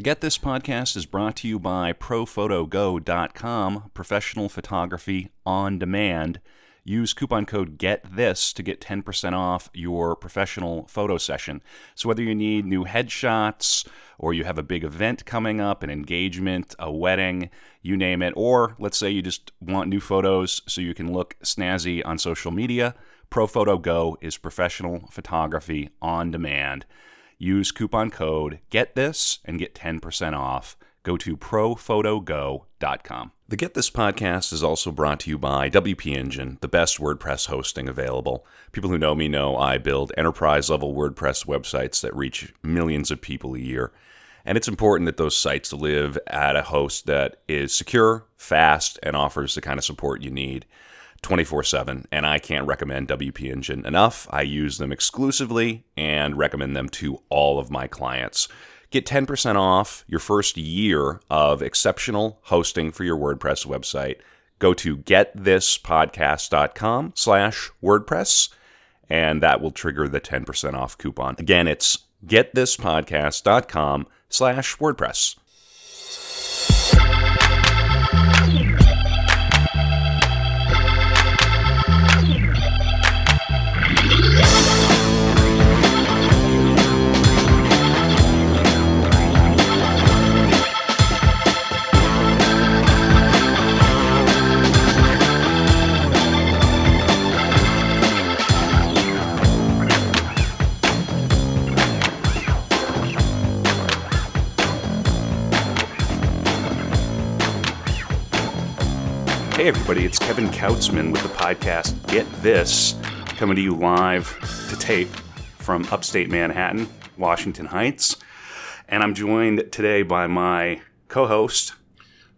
The Get This podcast is brought to you by ProPhotoGo.com, professional photography on demand. Use coupon code GET THIS to get 10% off your professional photo session. So, whether you need new headshots or you have a big event coming up, an engagement, a wedding, you name it, or let's say you just want new photos so you can look snazzy on social media, ProPhoto Go is professional photography on demand. Use coupon code GET THIS and get 10% off. Go to ProPhotoGo.com. The Get This podcast is also brought to you by WP Engine, the best WordPress hosting available. People who know me know I build enterprise level WordPress websites that reach millions of people a year. And it's important that those sites live at a host that is secure, fast, and offers the kind of support you need. 24 7, and I can't recommend WP Engine enough. I use them exclusively and recommend them to all of my clients. Get 10% off your first year of exceptional hosting for your WordPress website. Go to getthispodcast.com slash WordPress, and that will trigger the 10% off coupon. Again, it's getthispodcast.com slash WordPress. Hey, everybody, it's Kevin Kautzman with the podcast Get This, coming to you live to tape from upstate Manhattan, Washington Heights. And I'm joined today by my co host,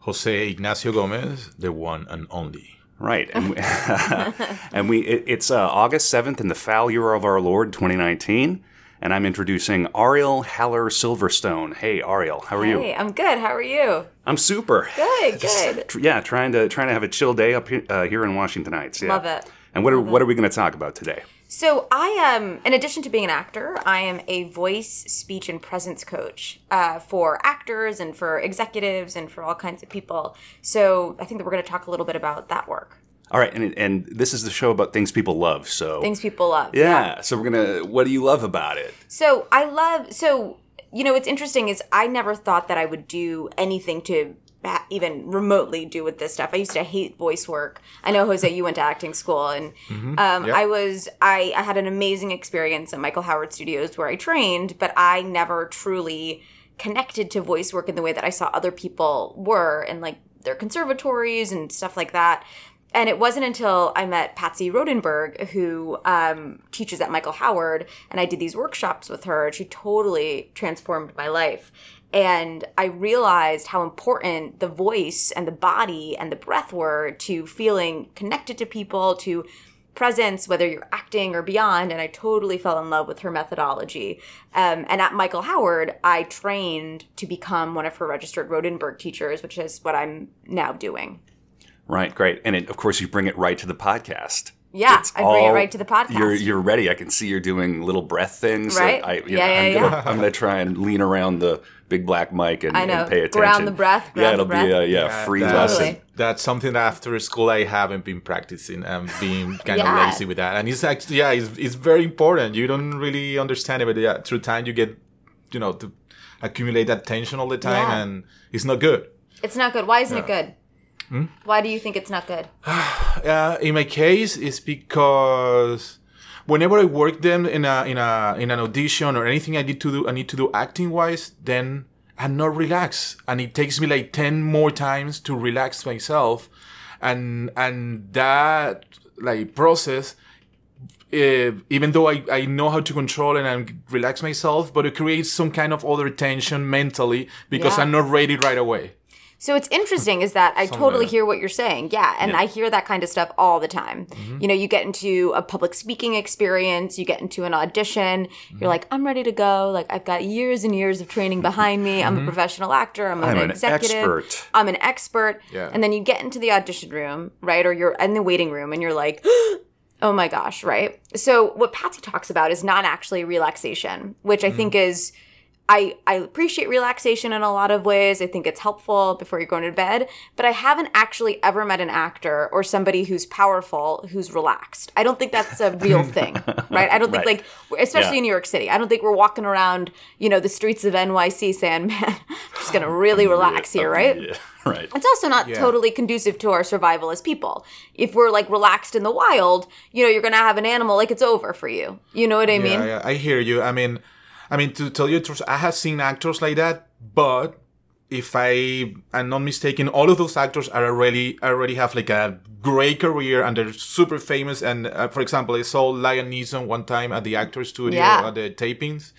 Jose Ignacio Gomez, the one and only. Right. And we, and we it, it's uh, August 7th in the foul year of our Lord 2019. And I'm introducing Ariel Haller Silverstone. Hey, Ariel, how are you? Hey, I'm good. How are you? I'm super. Good, good. Tr- Yeah, trying to trying to have a chill day up here, uh, here in Washington Heights. Yeah. Love it. And what are, what are we going to talk about today? So I am, in addition to being an actor, I am a voice, speech, and presence coach uh, for actors and for executives and for all kinds of people. So I think that we're going to talk a little bit about that work, All right, and and this is the show about things people love. So things people love. yeah, so we're gonna. What do you love about it? So I love. So you know, what's interesting is I never thought that I would do anything to ha- even remotely do with this stuff. I used to hate voice work. I know Jose, you went to acting school, and um, Yep. I was I, I had an amazing experience at Michael Howard Studios where I trained, but I never truly connected to voice work in the way that I saw other people were, and like their conservatories and stuff like that. And it wasn't until I met Patsy Rodenburg, who um, teaches at Michael Howard, and I did these workshops with her. She totally transformed my life. And I realized how important the voice and the body and the breath were to feeling connected to people, to presence, whether you're acting or beyond. And I totally fell in love with her methodology. Um, and at Michael Howard, I trained to become one of her registered Rodenburg teachers, which is what I'm now doing. Right, great, and it, of course you bring it right to the podcast. Yeah, It's I bring it right to the podcast. You're you're ready. I can see you're doing little breath things. Right? I, you Yeah, know, yeah, I'm yeah. Gonna, I'm gonna try and lean around the big black mic and, I know. and pay attention. Ground the breath, yeah, it'll the breath. Uh, be a yeah, free that's, lesson. That's something that after school I haven't been practicing and being kind Yeah. of lazy with that. And it's actually, yeah, it's, it's very important. You don't really understand it, but yeah, through time you get, you know, to accumulate that tension all the time Yeah. and it's not good. It's not good. Why isn't it good? Hmm? Why do you think it's not good? Uh, in my case, it's because whenever I work them in a in a in an audition or anything I need to do, I need to do acting wise, then I'm not relaxed, and it takes me like ten more times to relax myself, and and that like process. Uh, even though I, I know how to control and I relax myself, but it creates some kind of other tension mentally because Yeah. I'm not ready right away. So it's interesting is that I totally hear what you're saying. Yeah. And I hear that kind of stuff all the time. Mm-hmm. You know, you get into a public speaking experience, you get into an audition, Mm-hmm. you're like, I'm ready to go. Like, I've got years and years of training behind me. I'm a professional actor, I'm, Mm-hmm. I'm an an executive, expert. I'm an expert. Yeah. And then you get into the audition room, right? Or you're in the waiting room and you're like, oh my gosh, right? So what Patsy talks about is not actually relaxation, which I think is I, I appreciate relaxation in a lot of ways. I think it's helpful before you're going to bed, but I haven't actually ever met an actor or somebody who's powerful who's relaxed. I don't think that's a real thing, right? I don't think Right. like, especially Yeah. in New York City, I don't think we're walking around, you know, the streets of NYC saying, man, I'm just going to really relax here, um, right? Yeah, right. It's also not Yeah. totally conducive to our survival as people. If we're like relaxed in the wild, you know, you're going to have an animal like it's over for you. You know what I mean? Yeah, yeah, I hear you. I mean, I mean to tell you the truth, I have seen actors like that, but if I am not mistaken, all of those actors are already already have like a great career and they're super famous. And uh, for example, I saw Liam Neeson one time at the actor studio Yeah. at the tapings.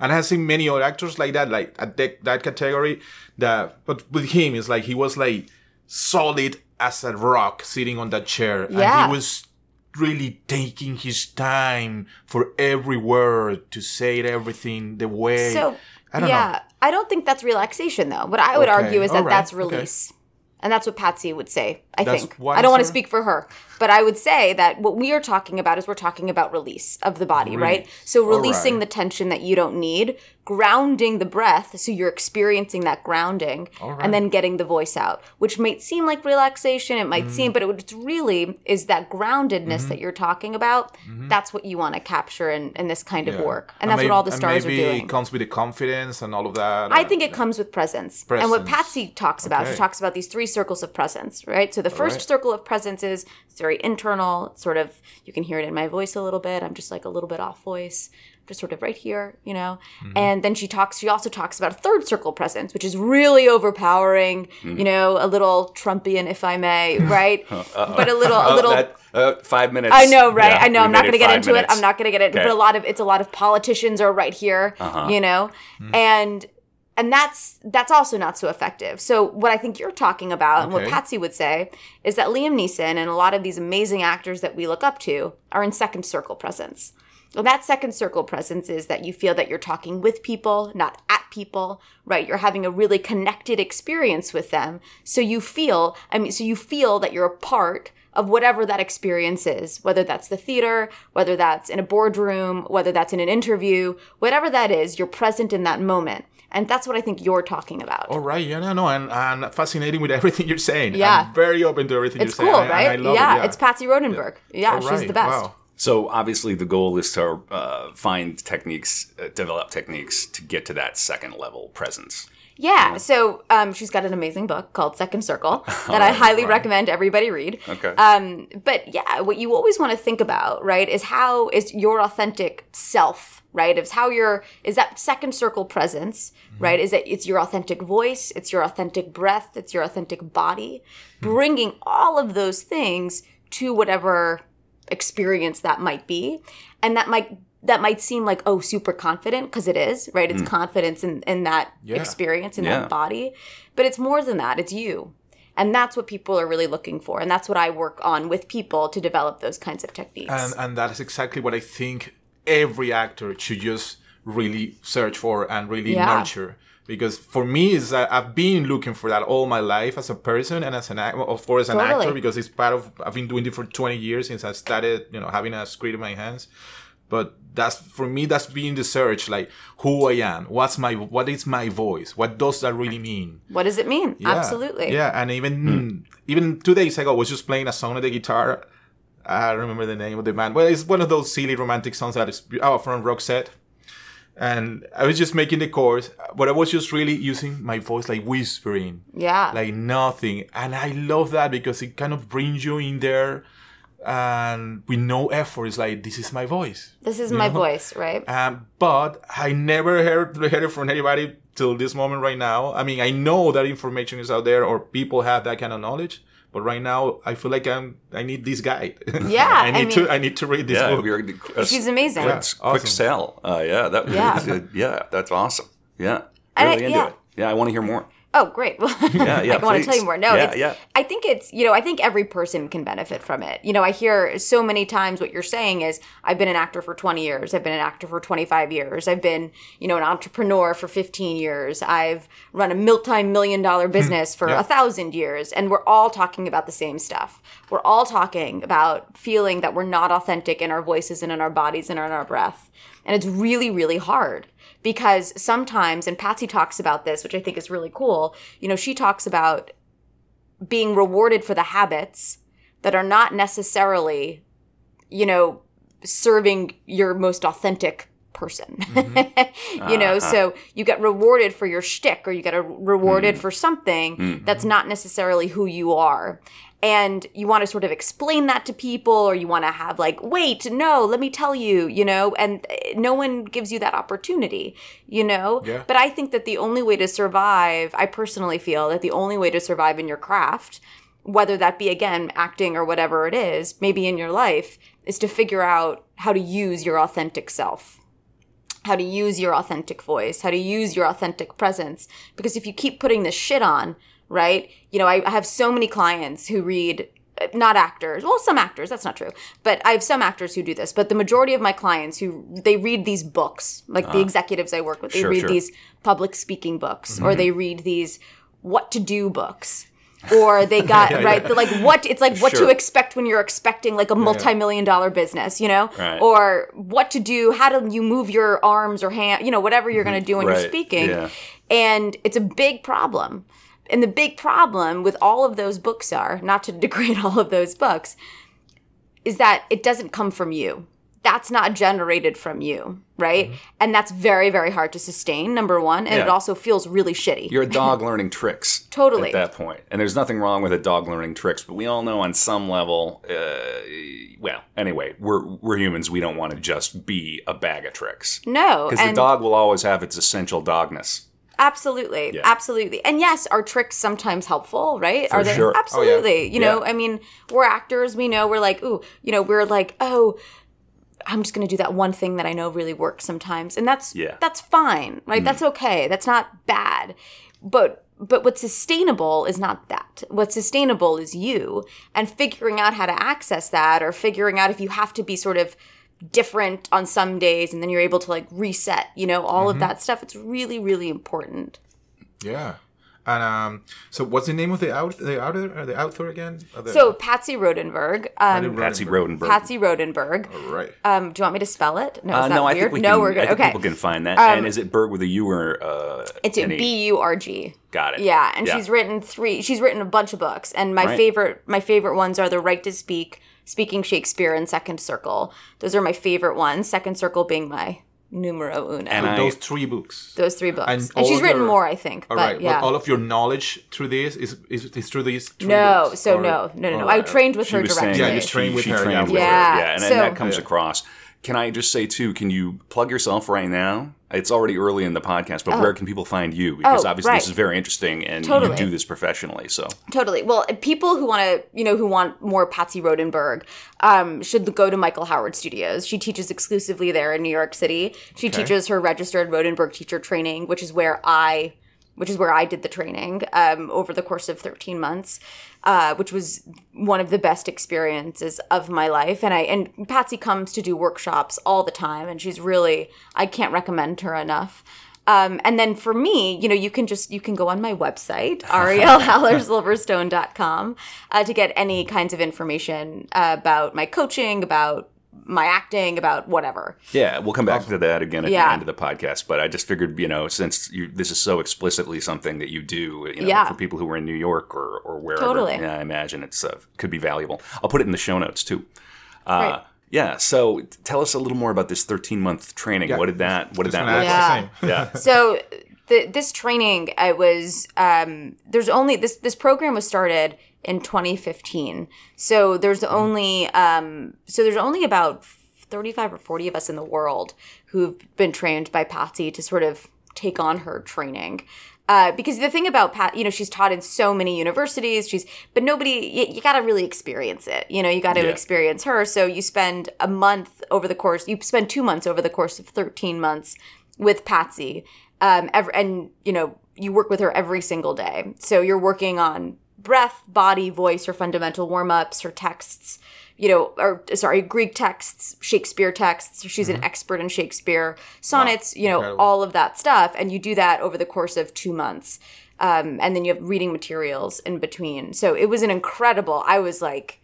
And I have seen many other actors like that, like at that, that category. That, but with him, it's like he was like solid as a rock sitting on that chair, Yeah. and he was really taking his time for every word to say it, everything the way. So, I don't yeah, know. I don't think that's relaxation though. What I would Okay, argue is that alright, that's okay. release. And that's what Patsy would say, I That's think. I don't want to speak for her, but I would say that what we are talking about is we're talking about release of the body, right? So releasing Alright. the tension that you don't need, grounding the breath so you're experiencing that grounding, and then getting the voice out, which might seem like relaxation, it might Mm. seem, but it really is that groundedness Mm-hmm. that you're talking about. That's what you want to capture in, in this kind of work. And that's may- what all the and stars are maybe doing. it comes with the confidence and all of that. I think it comes with presence. And what Patsy talks about, she talks about these three circles of presence, right? So the first right. circle of presence is it's very internal. It's sort of you can hear it in my voice a little bit. I'm just like a little bit off voice. Just sort of right here, you know. Mm-hmm. And then she talks. She also talks about a third circle presence, which is really overpowering. Mm. You know, a little Trumpian, if I may, right? but a little, a Oh, little. that, uh, five minutes. I know, right? Yeah, I know. I'm not going to get into minutes. it. I'm not going to get it. Okay. But a lot of it's a lot of politicians are right here, Uh-huh. you know, Hmm. and and that's that's also not so effective. So what I think you're talking about, and what Patsy would say, is that Liam Neeson and a lot of these amazing actors that we look up to are in second circle presence. And that second circle presence is that you feel that you're talking with people, not at people, right? You're having a really connected experience with them. So you feel, I mean, so you feel that you're a part of whatever that experience is, whether that's the theater, whether that's in a boardroom, whether that's in an interview, whatever that is, you're present in that moment. And that's what I think you're talking about. All right, yeah, no, no, and, and fascinating with everything you're saying. Yeah. I'm very open to everything it's you're cool, saying. and I- right? I love yeah, it, it's Patsy Rodenburg. Yeah, All she's right, the best. Wow. So obviously, the goal is to uh, find techniques, uh, develop techniques to get to that second level presence. Yeah, so um, she's got an amazing book called Second Circle that I highly recommend everybody read. Okay. Um, but yeah, what you always want to think about, right, is how is your authentic self, right? Is how your is that second circle presence, right? Is that it's your authentic voice, it's your authentic breath, it's your authentic body, bringing all of those things to whatever experience that might be, and that might that might seem like oh super confident because it is right it's mm. confidence in in that Yeah. experience in Yeah. that body but it's more than that it's you and that's what people are really looking for and that's what i work on with people to develop those kinds of techniques And and that is exactly what I think every actor should just really search for and really Yeah. nurture. Because for me, is I've been looking for that all my life as a person and as an act- of course an Totally. actor because it's part of I've been doing it for 20 years since I started, you know, having a script in my hands. But that's for me. That's been the search, like who I am, what's my, what is my voice, what does that really mean? what does it mean Yeah. absolutely Yeah, and even even two days ago, I was just playing a song on the guitar. I don't remember the name of the band. Well, it's one of those silly romantic songs that is oh, from Roxette. And I was just making the chorus, but I was just really using my voice, like whispering, yeah like nothing. And I love that because it kind of brings you in there, and with no effort, it's like this is my voice. this is my know? voice right Um, but I never heard, heard it from anybody till this moment right now. I mean, I know that information is out there or people have that kind of knowledge. But right now, I feel like I'm. I need this guide. Yeah, I I need mean- to. I need to read this yeah, book. we're, a, She's amazing. Quick, Yeah, quick awesome. sell. Uh, yeah, that Yeah. yeah, that's awesome. Yeah, And I- really into yeah. it. Yeah, I want to hear more. Oh, great. Well, Yeah, yeah, I want to tell you more. No, Yeah, yeah. I think it's, you know, I think every person can benefit from it. You know, I hear so many times what you're saying is, I've been an actor for 20 years. I've been an actor for 25 years. I've been, you know, an entrepreneur for 15 years. I've run a multi-million dollar hmm. business for a thousand years. And we're all talking about the same stuff. We're all talking about feeling that we're not authentic in our voices and in our bodies and in our breath. And it's really, really hard because sometimes, and Patsy talks about this, which I think is really cool. You know, she talks about being rewarded for the habits that are not necessarily, you know, serving your most authentic person. Mm-hmm. you know, so uh-huh. you get rewarded for your shtick or you get a rewarded mm. for something mm-hmm. that's not necessarily who you are. And you want to sort of explain that to people, or you want to have like, wait, no, let me tell you, you know, and eh, no one gives you that opportunity, you know? Yeah. But I think that the only way to survive, I personally feel that the only way to survive in your craft whether that be again acting or whatever it is, maybe in your life, is to figure out how to use your authentic self, how to use your authentic voice, how to use your authentic presence. Because if you keep putting this shit on, right? You know, I, I have so many clients who read uh, not actors well some actors that's not true but i have some actors who do this but the majority of my clients who they read these books like the ah. executives i work with they Sure, read sure. these public speaking books or mm-hmm. they read these what to do books or they got right the, like what it's like what to expect when you're expecting like a multi-million dollar business you know? Right. or what to do how do you move your arms or hand you know whatever you're going to mm-hmm. do when Right, you're speaking. Yeah. and it's a big problem and the big problem with all of those books are not to degrade all of those books is that it doesn't come from you that's not generated from you right and that's very very hard to sustain number one and it Mm-hmm. Also feels really shitty You're a dog learning tricks. Totally. At that point. And there's nothing wrong with a dog learning tricks, but we all know on some level, uh, well, anyway, we're, we're humans. We don't want to just be a bag of tricks. no Because the dog will always have its essential dogness. Absolutely Yeah. absolutely and yes are tricks sometimes helpful right are they sure. Oh, yeah. absolutely you know Yeah. i mean we're actors we know we're like ooh you know we're like oh I'm just going to do that one thing that I know really works sometimes. And that's Yeah. that's fine, right? Mm. That's okay. That's not bad. But but what's sustainable is not that. What's sustainable is you and figuring out how to access that or figuring out if you have to be sort of different on some days and then you're able to like reset, you know, all of that stuff. It's really really important. Yeah. And um, so what's the name of the out the author uh, the author again? The- So Patsy Rodenburg, um, Patsy Rodenburg. Patsy Rodenburg. All right. Um, do you want me to spell it? No, Uh, is that no, I think we no, can, we're good. I think okay. people can find that. and is it Berg with a U or uh, It's an E? B U R G. Got it. Yeah, and she's written three. She's written a bunch of books, and my Right. favorite, my favorite ones are The Right to Speak, Speaking Shakespeare, and Second Circle. Those are my favorite ones. Second Circle being my numero uno. And I- Those three books. those three books, and and, she's written your- more, I think. All but right. yeah, Well, all of your knowledge through this is is, is through these. Three no, books, so or- no, no, no, no. all I trained with She her directly. saying Yeah, you trained she- with she her, trained yeah. with her. Yeah, Yeah, and, so- and that comes Yeah. across. Can I just say too? Can you plug yourself right now? It's already early in the podcast, but where can people find you? Because Oh, obviously this is very interesting, and Totally. you do this professionally. So Totally. Well, people who want to, you know, who want more Patsy Rodenburg, um, should go to Michael Howard Studios. She teaches exclusively there in New York City. She teaches her registered Rodenburg teacher training, which is where I, which is where I did the training um, over the course of thirteen months, uh, which was one of the best experiences of my life. And I and Patsy comes to do workshops all the time, and she's really I can't recommend her enough. Um, and then for me, you know, you can just you can go on my website, arielhallersilverstone.com, uh, to get any kinds of information uh, about my coaching, about my acting, about whatever. yeah, we'll come back to that again at Yeah. the end of the podcast. But I just figured, you know, since you, this is so explicitly something that you do, you know, Yeah. for people who are in New York or or wherever, Totally. yeah, I imagine it's uh, could be valuable. I'll put it in the show notes too. Uh, Right. Yeah. So tell us a little more about this 13 month training. Yeah. What did that? What did Just that look ask like? the Yeah. Yeah. so the, this training i was um, there's only this this program was started in 2015 so there's only um, so there's only about 35 or 40 of us in the world who've been trained by patsy to sort of take on her training uh, because the thing about Pat, you know, she's taught in so many universities. She's, but nobody, you, you got to really experience it. You know, you got to Yeah. experience her. So you spend a month over the course, you spend two months over the course of 13 months with Patsy. Um, ev and, you know, you work with her every single day. So you're working on breath, body, voice, or fundamental warm ups, her texts, you know, or sorry, Greek texts, Shakespeare texts. She's an expert in Shakespeare, sonnets, you know, Incredible. all of that stuff. And you do that over the course of two months. Um, and then you have reading materials in between. So it was an incredible, I was like,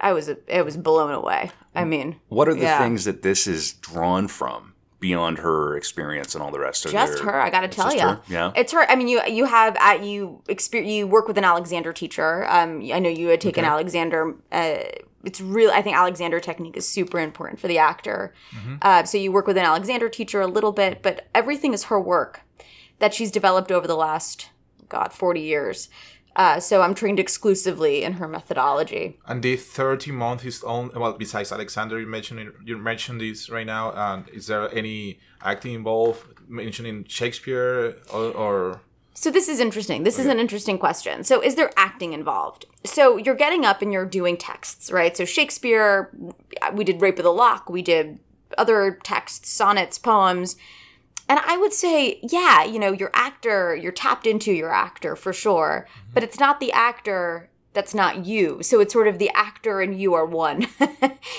I was, I was blown away. I mean, What are the Yeah. things that this is drawn from? Beyond her experience and all the rest of just her i gotta tell you? Yeah. it's her i mean you you have at you experience you work with an alexander teacher um i know you had taken Okay. alexander uh it's real i think alexander technique is super important for the actor Mm-hmm. uh, so you work with an alexander teacher a little bit but everything is her work that she's developed over the last god 40 years uh, so i'm trained exclusively in her methodology And the 30 month is on, well, besides Alexander, you mentioned, you mentioned this right now. And is there any acting involved, mentioning Shakespeare or, or So this is interesting. This is an interesting question. So is there acting involved? So you're getting up and you're doing texts, right? So Shakespeare, we did Rape of the Lock, we did other texts, sonnets, poems. And I would say, yeah, you know, your actor, you're tapped into your actor for sure, but it's not the actor that's not you. So it's sort of the actor and you are one,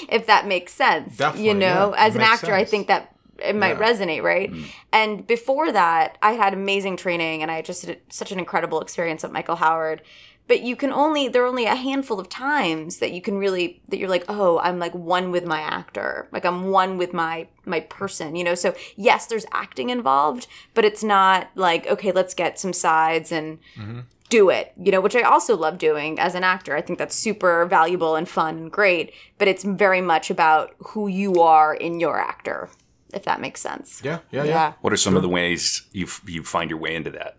if that makes sense. Definitely, you know, yeah. as an actor, I think that it might Yeah. resonate, right? And before that, I had amazing training and I just had such an incredible experience at Michael Howard. But you can only there are only a handful of times that you can really that you're like, "Oh, I'm like one with my actor. Like I'm one with my my person." You know, so yes, there's acting involved, but it's not like, "Okay, let's get some sides and mm-hmm. do it." You know, which I also love doing as an actor. I think that's super valuable and fun and great, but it's very much about who you are in your actor, if that makes sense. yeah, yeah, yeah. What are some of the ways you you find your way into that,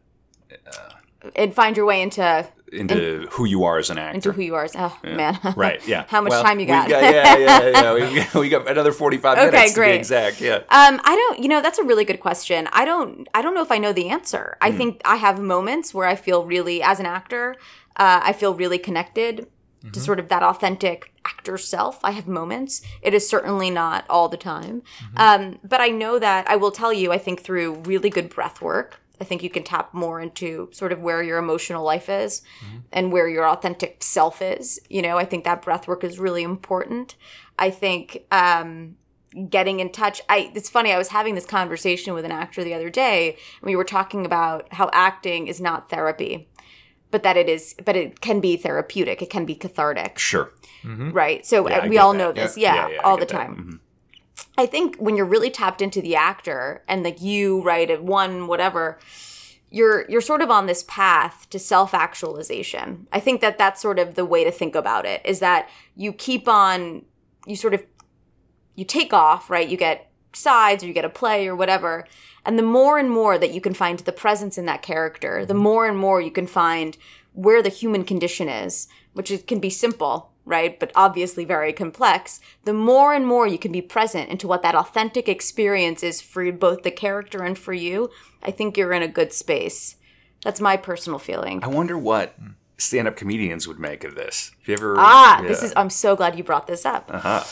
uh, and find your way into into who you are as an actor? into who you are. As oh man, Right. Yeah. How much Well, time you we've got? yeah, yeah, yeah. We got, we got another forty-five Okay, minutes to great. be exact. Yeah. Um, I don't. You know, that's a really good question. I don't. I don't know if I know the answer. Hmm. I think I have moments where I feel really, as an actor, uh, I feel really connected Mm-hmm. to sort of that authentic actor self. I have moments. It is certainly not all the time, Mm-hmm. um, but I know that I will tell you. I think through really good breath work. I think you can tap more into sort of where your emotional life is Mm-hmm. and where your authentic self is. You know, I think that breath work is really important. I think um, getting in touch. I it's funny. I was having this conversation with an actor the other day, and we were talking about how acting is not therapy, but that it is, but it can be therapeutic. It can be cathartic, Sure. right? So Yeah, uh, we all that. know this, Yeah, yeah, yeah, all the time. I think when you're really tapped into the actor and like you, right, at one whatever, you're you're sort of on this path to self-actualization. I think that that's sort of the way to think about it is that you keep on you sort of you take off, right? You get sides or you get a play or whatever. And the more and more that you can find the presence in that character, the mm-hmm. more and more you can find where the human condition is, which is, can be simple, right? But obviously very complex. The more and more you can be present into what that authentic experience is for both the character and for you, I think you're in a good space. That's my personal feeling. I wonder what stand-up comedians would make of this. Have you ever? Ah, yeah. this is I'm so glad you brought this up. Uh-huh.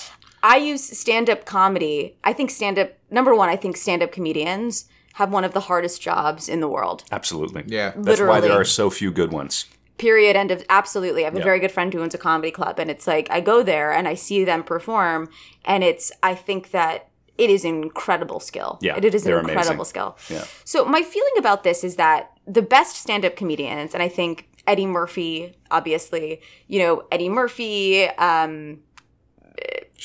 I use stand-up comedy. I think stand-up number 1, I think stand-up comedians have one of the hardest jobs in the world. Absolutely. Yeah. That's why there are so few good ones. Period. End of absolutely. I have a very good friend who owns a comedy club, and it's like I go there and I see them perform, and it's I think that it is an incredible skill. Yeah, it is an incredible amazing. skill. Yeah. So my feeling about this is that the best stand-up comedians, and I think Eddie Murphy, obviously, you know Eddie Murphy, um,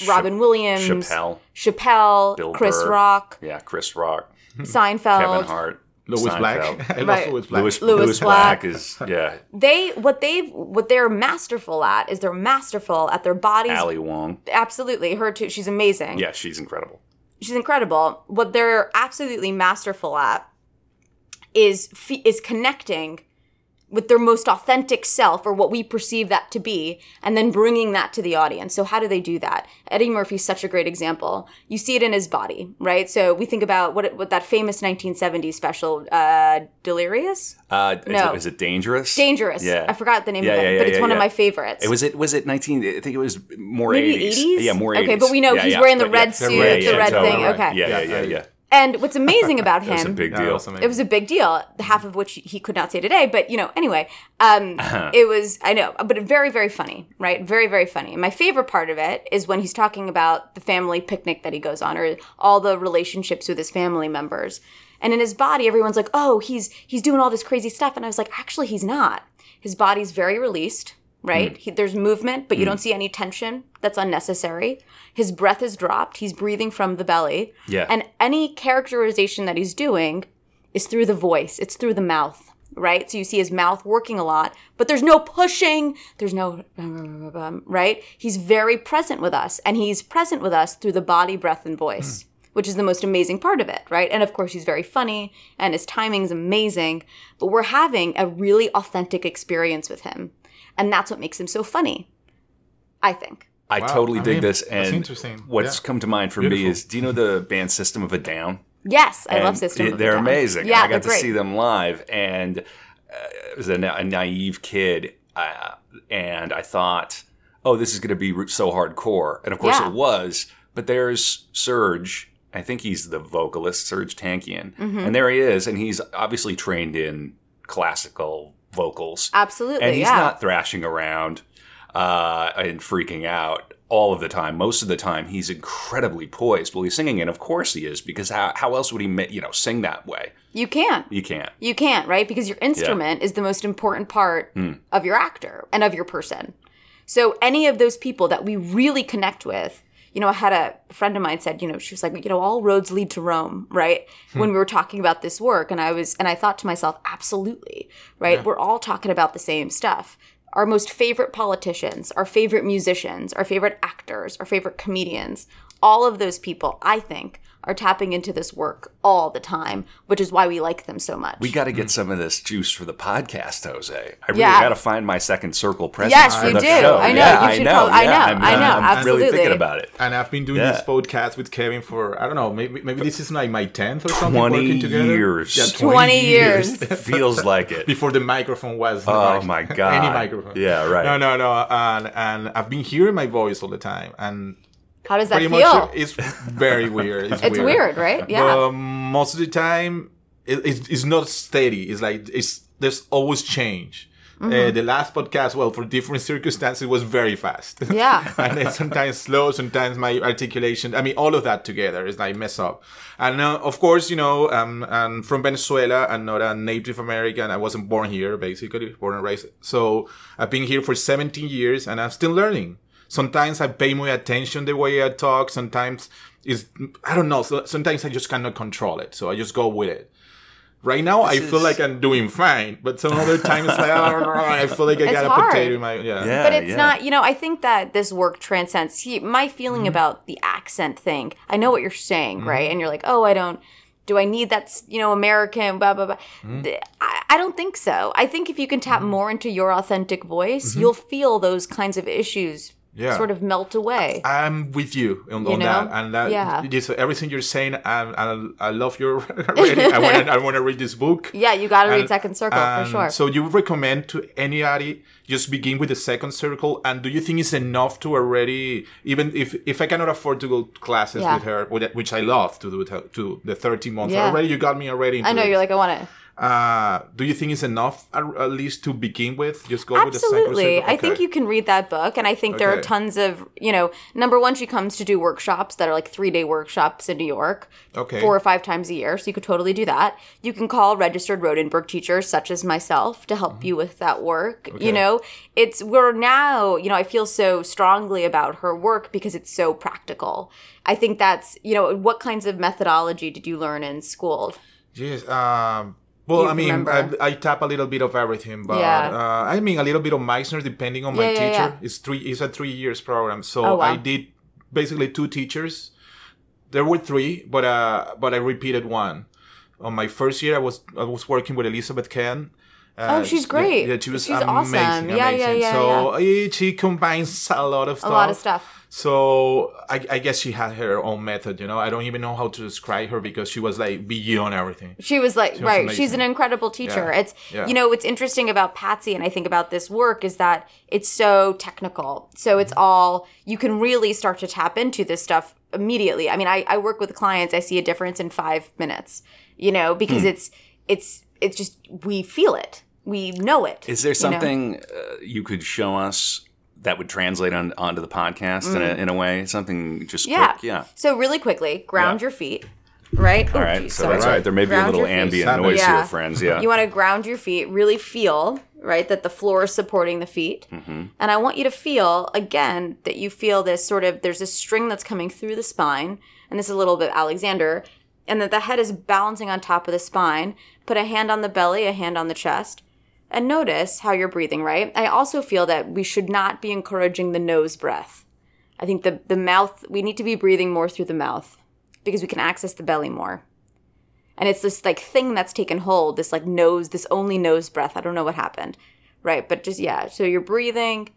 Robin Williams, Chappelle. Chappelle, Bill Chris Burr. Rock, Yeah. Chris Rock. Seinfeld. Kevin Hart. Lewis Black. I Right. Lewis Black. Lewis, Lewis Lewis Black. Black. is yeah. They what they've what they're masterful at is they're masterful at their bodies. Ali Wong. Absolutely, her too. She's amazing. Yeah, she's incredible. she's incredible. What they're absolutely masterful at is is connecting with their most authentic self or what we perceive that to be and then bringing that to the audience. So how do they do that? Eddie Murphy's such a great example. You see it in his body, right? So we think about what what that famous 1970s special uh Delirious? Uh, is, No. it, is it dangerous? Dangerous. Yeah. I forgot the name Yeah, of it, yeah, yeah, but it's one of my favorites. It was it was it nineteen? I think it was more Maybe eighties. 80s? Yeah, more eighties. Okay, but we know he's wearing the red suit, the red thing, okay. Yeah, Yeah, yeah, yeah. And what's amazing about That was a him big deal. that's amazing. it was a big deal half of which he could not say today but you know anyway um it was i know but very very funny right? Very very funny. And my favorite part of it is when he's talking about the family picnic that he goes on or all the relationships with his family members. And in his body everyone's like oh he's he's doing all this crazy stuff. And i was like actually he's not. His body's very released right? Mm. He, there's movement, but you don't mm. see any tension that's unnecessary. His breath is dropped. He's breathing from the belly. Yeah. And any characterization that he's doing is through the voice, it's through the mouth, right? So you see his mouth working a lot, but there's no pushing, there's no, right? He's very present with us, and he's present with us through the body, breath, and voice. Mm. Which is the most amazing part of it, right? And of course, he's very funny and his timing's amazing, but we're having a really authentic experience with him. And that's what makes him so funny, I think. I Wow, totally I dig mean, this. And interesting. what's Yeah. come to mind for me is do you know the band System of a Down? Yes, I love System. it- of a down. They're Down. amazing. Yeah, I got to great. see them live, and uh, I was a, na- a naive kid, uh, and I thought, "Oh, this is going to be so hardcore," and of course Yeah. it was. But there's Serj. I think he's the vocalist, Serj Tankian, Mm-hmm. and there he is, and he's obviously trained in classical vocals, Absolutely, and he's yeah. not thrashing around uh, and freaking out all of the time. Most of the time, he's incredibly poised while he's singing, and of course he is, because how, how else would he, you know, sing that way? you can't. You can't. You can't, right? Because your instrument is the most important part Hmm. of your actor and of your person. So any of those people that we really connect with, you know, I had a friend of mine said, you know, she was like, you know, all roads lead to Rome, right? Hmm. When we were talking about this work, and I was, and I thought to myself, absolutely, right? We're all talking about the same stuff. Our most favorite politicians, our favorite musicians, our favorite actors, our favorite comedians, all of those people, I think, are tapping into this work all the time, which is why we like them so much. We got to get some of this juice for the podcast, Jose. I really Yeah. got to find my second circle presence Yes, for you the do. show. I know. Yeah, You I should know. prob- I yeah, know. I'm, I know. I'm really Absolutely. thinking about it. And I've been doing Yeah. this podcast with Kevin for I don't know, maybe maybe this is like my tenth or something. 20 working together. years. Yeah, 20 years. Feels like it. Before the microphone was Oh, like, my God. any microphone. Yeah, right. No, no, no. And and I've been hearing my voice all the time, and How does that pretty feel? much it's very weird. It's, it's weird, right? Yeah. But most of the time, it, it's, it's not steady. It's like it's there's always change. Mm-hmm. Uh, the last podcast, well, for different circumstances, was very fast. Yeah. and then sometimes slow, sometimes my articulation. I mean, all of that together is like mess up. And uh, of course, you know, um, I'm from Venezuela. I'm not a Native American. I wasn't born here, basically, born and raised. So I've been here for 17 years, and I'm still learning. Sometimes I pay more attention the way I talk. Sometimes it's I don't know. So, sometimes I just cannot control it, so I just go with it. Right now, I feel is- like I'm doing fine, but some other times like, I feel like I It's got a potato in my yeah. Yeah. but it's yeah. not, you know, I think that this work transcends. See, my feeling Mm-hmm. about the accent thing, I know what you're saying, right? And you're like, oh, I don't, do I need that, you know, American, blah, blah, blah. Mm-hmm. I, I don't think so. I think if you can tap more into your authentic voice, you'll feel those kinds of issues Mm-hmm. Yeah. sort of melt away. I'm with you on, You on that, and that Yeah. just everything you're saying. Um, I, I, I love your reading. I want to I want to read this book. yeah, you got to read Second Circle for um, sure. So you recommend to anybody just begin with the second circle, and do you think it's enough to already even if if I cannot afford to go to classes Yeah. with her, which I love to do with her, to the 13 months Yeah. already, you got me already. Into I know this. you're like, I want to. Uh, do you think it's enough at, least to begin with? Just go with the second Absolutely. circle. I think you can read that book. And I think there are tons of, you know, number one, she comes to do workshops that are like three day workshops in New York. Okay. Four or five times a year. So you could totally do that. You can call registered Rodenburg teachers such as myself to help you with that work. Mm-hmm. Okay. You know, it's, we're now, you know, I feel so strongly about her work because it's so practical. I think that's, you know, what kinds of methodology did you learn in school? Yes. Um, well, I mean. I, I tap a little bit of everything, but Yeah. uh, I mean a little bit of Meissner depending on my Yeah, teacher. It's three. It's a three years program, so Oh, wow. I did basically two teachers. There were three, but uh, but I repeated one. On my first year, I was I was working with Elizabeth Ken. Uh, Oh, she's great. Yeah, she was She's amazing. awesome. Yeah, yeah, amazing. yeah, So eh, she combines a lot of A stuff. lot of stuff. So I, I guess she had her own method. You know, I don't even know how to describe her because she was like beyond everything. She was like, was right. She's an incredible teacher. Yeah. It's, Yeah. you know, what's interesting about Patsy and I think about this work is that it's so technical. So it's Mm-hmm. all, you can really start to tap into this stuff immediately. I mean, I, I work with clients, I see a difference in five minutes, you know, because it's, it's, it's just, we feel it. We know it. Is there you know? something uh, you could show us that would translate on, onto the podcast in, a, in a way? Something just Mm. Yeah. quick? Yeah. So really quickly, ground Yeah. your feet. right? All right, geez, so sorry. that's right. There may be a little your feet. ambient noise Yeah. here, friends. Yeah. You want to ground your feet, really feel, right, that the floor is supporting the feet. Mm-hmm. And I want you to feel, again, that you feel this sort of, there's this string that's coming through the spine. And this is a little bit Alexander. And that the head is balancing on top of the spine. Put a hand on the belly, a hand on the chest. And notice how you're breathing, right? I also feel that we should not be encouraging the nose breath. I think the, the mouth, we need to be breathing more through the mouth because we can access the belly more. And it's this like thing that's taken hold this like nose this only nose breath. I don't know what happened right? But just yeah so you're breathing.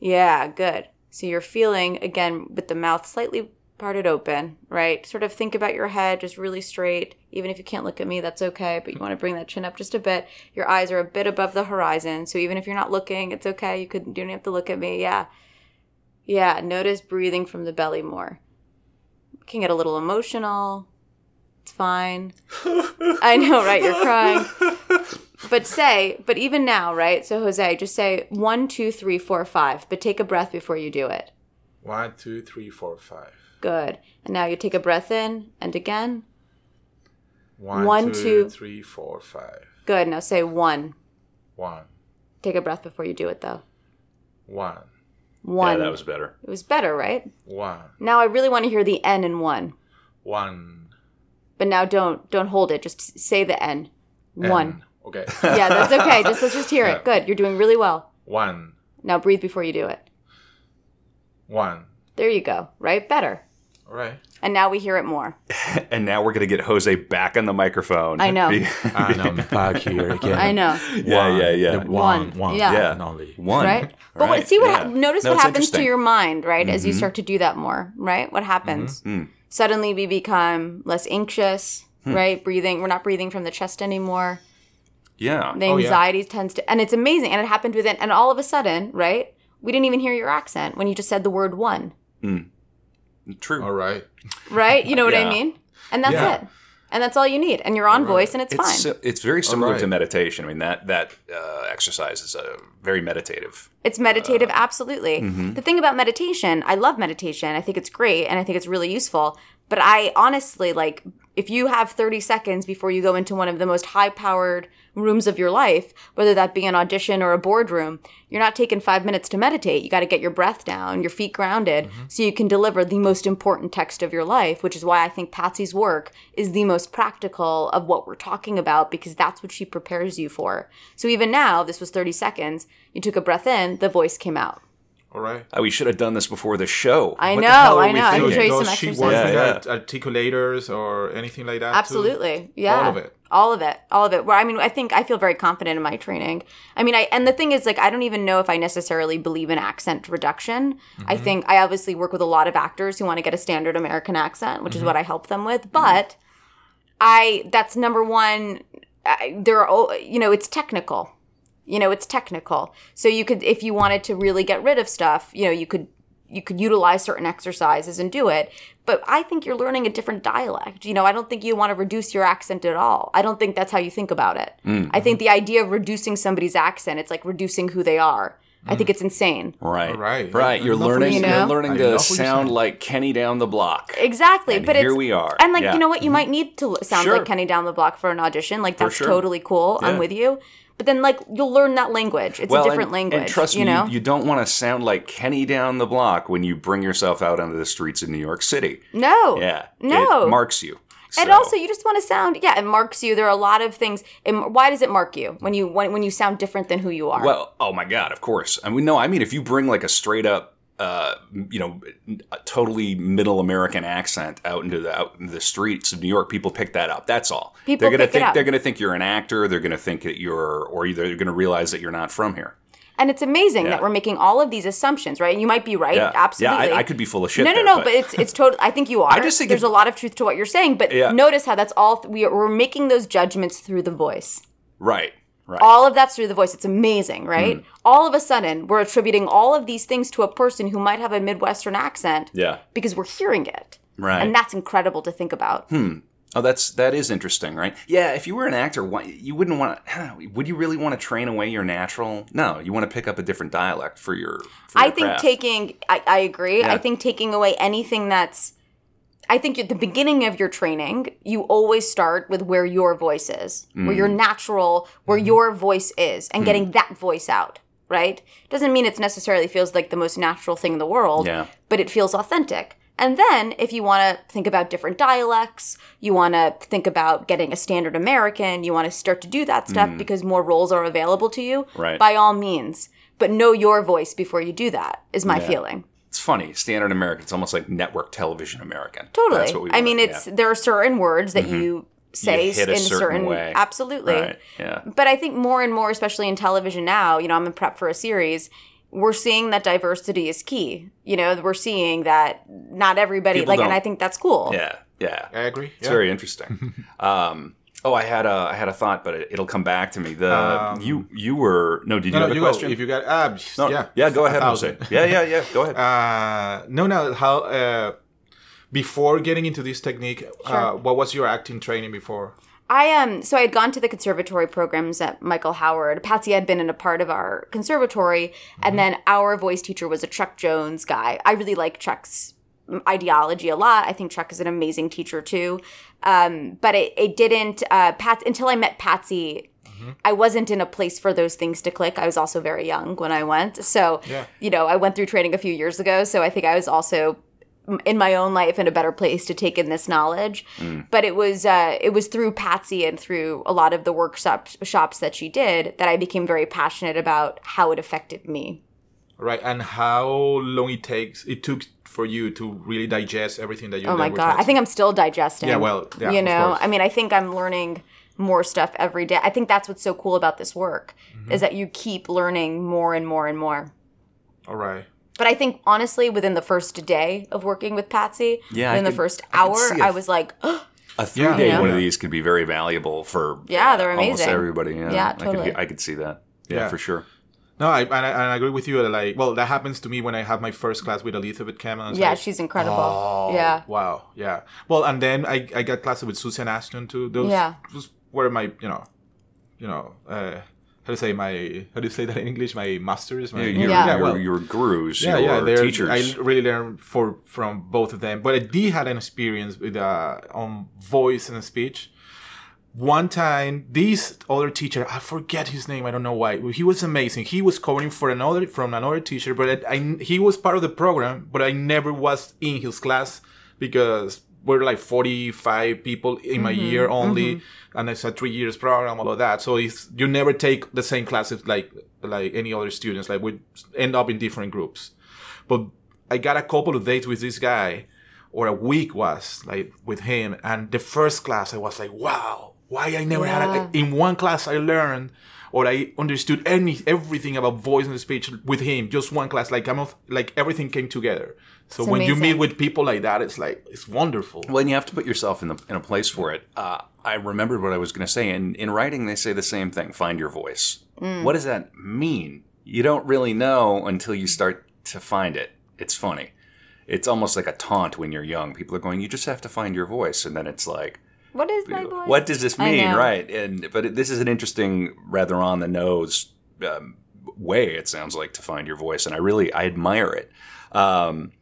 Yeah good. So you're feeling again with the mouth slightly parted open right sort of think about your head just really straight even if you can't look at me that's okay but you want to bring that chin up just a bit your eyes are a bit above the horizon so even if you're not looking it's okay you could you don't have to look at me yeah yeah notice breathing from the belly more can get a little emotional it's fine. I know, right? You're crying. But say, but even now, right? So, Jose, just say one, two, three, four, five, but take a breath before you do it. One, two, three, four, five. Good. And now you take a breath in and again. One, One, two, two. three, four, five. Good. Now say one. One, Take a breath before you do it, though. one, One. yeah, One. that was better. it was better, right? one, Now I really want to hear the N in one. one. But now don't don't hold it. Just say the N. One. N. Okay. Yeah, that's okay. Just let's just hear it. Good. You're doing really well. one, Now breathe before you do it. one. There you go. Right? Better. All right. And now we hear it more. And now we're gonna get Jose back on the microphone. I know. Be- And I'm back here again. I know. yeah, yeah, yeah. One, One. one, Yeah. Yeah. only. One. right? But Right, what, see what yeah. hap- notice No, what happens to your mind, right? As you start to do that more, right? What happens? Mm. Suddenly we become less anxious, Hmm. right? Breathing, we're not breathing from the chest anymore. Yeah. The Oh, yeah. anxiety tends to, and it's amazing. And it happened within, and all of a sudden, right? We didn't even hear your accent when you just said the word one, True. All right. right? You know what Yeah. I mean? And that's Yeah. it. And that's all you need. And you're on voice, and it's, It's fine. si- it's very similar to meditation. I mean that that uh, exercise is uh, very meditative. It's meditative, absolutely. The thing about meditation, I love meditation. I think it's great and I think it's really useful. But I honestly like if you have 30 seconds before you go into one of the most high powered rooms of your life, whether that be an audition or a boardroom, you're not taking five minutes to meditate. You got to get your breath down, your feet grounded, mm-hmm. so you can deliver the most important text of your life, which is why I think Patsy's work is the most practical of what we're talking about because that's what she prepares you for. So even now, this was 30 seconds, you took a breath in, the voice came out. All right. Oh, we should have done this before the show. I What know, the hell are I we know. I can thinking? show you Does some she exercises. work Yeah, with articulators or anything like that? too? Absolutely. Yeah. All of it. All of it. All of it. Where I mean, I think I feel very confident in my training. I mean, I and the thing is like I don't even know if I necessarily believe in accent reduction. I Mm-hmm. think I obviously work with a lot of actors who want to get a standard American accent, which is Mm-hmm. what I help them with, but I that's number 1 I, there are you know, it's technical. You know, it's technical. So you could if you wanted to really get rid of stuff, you know, you could you could utilize certain exercises and do it. But I think you're learning a different dialect. You know, I don't think you want to reduce your accent at all. I don't think that's how you think about it. Mm, I think mm-hmm. the idea of reducing somebody's accent, it's like reducing who they are. I think it's insane. Right, Right. right. You're love learning. You know? You're learning to love sound like Kenny down the block. Exactly, And but here it's we are. and like Yeah. you know what, you might need to l- sound Sure. like Kenny down the block for an audition. Like that's sure. totally cool. I'm with you. But then like you'll learn that language. It's a different and, language. And trust you me, know. you, you don't want to sound like Kenny down the block when you bring yourself out onto the streets of New York City. no. Yeah, No. it marks you. And also, you just want to sound yeah. It marks you. There are a lot of things. It, why does it mark you when you when, when you sound different than who you are? Well, oh my God, of course. I mean, no, I mean, if you bring like a straight up, uh, you know, a totally middle American accent out into the out into the streets of New York, people pick that up. That's all. People they're gonna think up. they're gonna think you're an actor. They're gonna think that you're, or either they're gonna realize that you're not from here. And it's amazing Yeah. that we're making all of these assumptions, right? You might be right. Yeah, Absolutely. Yeah, I, I could be full of shit. no, no, there, no. But, it's it's total. I think you are. I just think there's it- a lot of truth to what you're saying. But Yeah. notice how that's all. We are, we're making those judgments through the voice. right, right. All of that's through the voice. It's amazing, right? Hmm. All of a sudden, we're attributing all of these things to a person who might have a Midwestern accent yeah, because we're hearing it. right. And that's incredible to think about. Oh, that's that is interesting, right? Yeah, if you were an actor, why, you wouldn't want to. Would you really want to train away your natural? No, you want to pick up a different dialect for your. For I your think craft. taking, I, I agree. Yeah. I think taking away anything that's, I think at the beginning of your training, you always start with where your voice is, where your mm. natural, where mm-hmm. your voice is, and mm. getting that voice out. Right? Doesn't mean it's necessarily feels like the most natural thing in the world, Yeah. but it feels authentic. And then, if you want to think about different dialects, you want to think about getting a standard American, you want to start to do that stuff because more roles are available to you, Right. by all means. But know your voice before you do that, is my feeling. It's funny, standard American. It's almost like network television American. Totally. That's what we I mean, yeah. Mm-hmm. it's there are certain words that you say You a in certain certain way. absolutely. right. Yeah. But I think more and more, especially in television now, you know, I'm in prep for a series. We're seeing that diversity is key. You know, we're seeing that not everybody People like, and don't- I think that's cool. Yeah. Yeah. I agree. It's yeah. very interesting. um, oh, I had a I had a thought, but it, it'll come back to me. The Um, you you were no? Did you have no, a you guys, question? if you got, ah, no, yeah, yeah. Go a ahead, Jose. thousand. Yeah, yeah, yeah. Go ahead. Uh, no, no. How uh, before getting into this technique, uh, what was your acting training before? I um so I had gone to the conservatory programs at Michael Howard. Patsy had been in a part of our conservatory, and then our voice teacher was a Chuck Jones guy. I really like Chuck's ideology a lot. I think Chuck is an amazing teacher too. Um, but it, it didn't uh Pat until I met Patsy. I wasn't in a place for those things to click. I was also very young when I went. So, Yeah. you know, I went through training a few years ago. So I think I was also in my own life in a better place to take in this knowledge. But it was uh, it was through Patsy and through a lot of the workshops shops that she did that I became very passionate about how it affected me. Right, and how long it takes it took for you to really digest everything that you. Oh my god, I think I'm still digesting. Yeah, well, yeah, you know. I mean, I think I'm learning more stuff every day. I think that's what's so cool about this work Mm-hmm. is that you keep learning more and more and more. All right. But I think honestly, within the first day of working with Patsy, Yeah, I within the first hour, see it. I was like, a three yeah, day yeah. one of these could be very valuable for Yeah, they're amazing. almost amazing. everybody. Yeah, Yeah, I totally. could, I could see that. Yeah, Yeah. for sure. No, I and, I and I agree with you. Like, well, that happens to me when I have my first class with Elizabeth Cameron. Yeah, like, she's incredible. Oh, yeah. Wow. Yeah. Well, and then I, I got classes with Susan Ashton too. Those Yeah. those were my you know, you know, uh, how to say my how do you say that in English? My masters. My, Your, Yeah. your, well, your gurus, yeah, your yeah, teachers. I really learned for from both of them. But I did had an experience with uh, on voice and speech. One time, this other teacher, I forget his name. I don't know why. He was amazing. He was covering for another from another teacher, but I, I he was part of the program, but I never was in his class because we're like 45 people in my year mm-hmm. only mm-hmm. and it's a three years program all of that. So it's you never take the same classes like like any other students like we end up in different groups. But i got a couple of dates with this guy or a week was like with him and the first class i was like wow why i never had a, in one class i learned or i understood any everything about voice and speech with him just one class like i'm of, like everything came together so It's when you meet with people like that it's like it's wonderful Well, and you have to put yourself in the in a place for it. Uh, I remembered what I was going to say. In in writing, they say the same thing: find your voice. Mm. What does that mean? You don't really know until you start to find it. It's funny. It's almost like a taunt when you're young. People are going, "You just have to find your voice," and then it's like, What is my voice? "What does this mean?" Right? And but it, this is an interesting, rather on the nose um, way. It sounds like to find your voice, and I really I admire it. Um,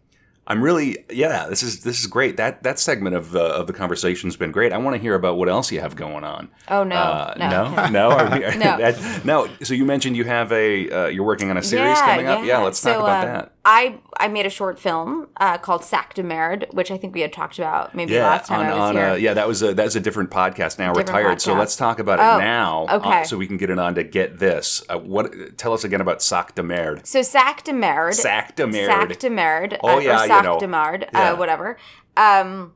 I'm really yeah. This is this is great. That that segment of uh, of the conversation's been great. I want to hear about what else you have going on. Oh no, Uh, no, no, no, Are we- No. that- no. So you mentioned you have a uh, you're working on a series coming up. Yeah, yeah let's talk about um, that. I I made a short film uh, called Sac de Merde, which I think we had talked about maybe Yeah, last time on, I was on here. A, yeah, that was a that was a different podcast. Now Different retired. So let's talk about it Oh, now. uh, okay. so we can get it on to get this. Uh, what? Tell us again about Sac de Merde. So Sac de Merde. Sac de Merde. Sac de Merde. Oh, uh, yeah, or you Sac know. de Merde, Yeah. uh, whatever. Um,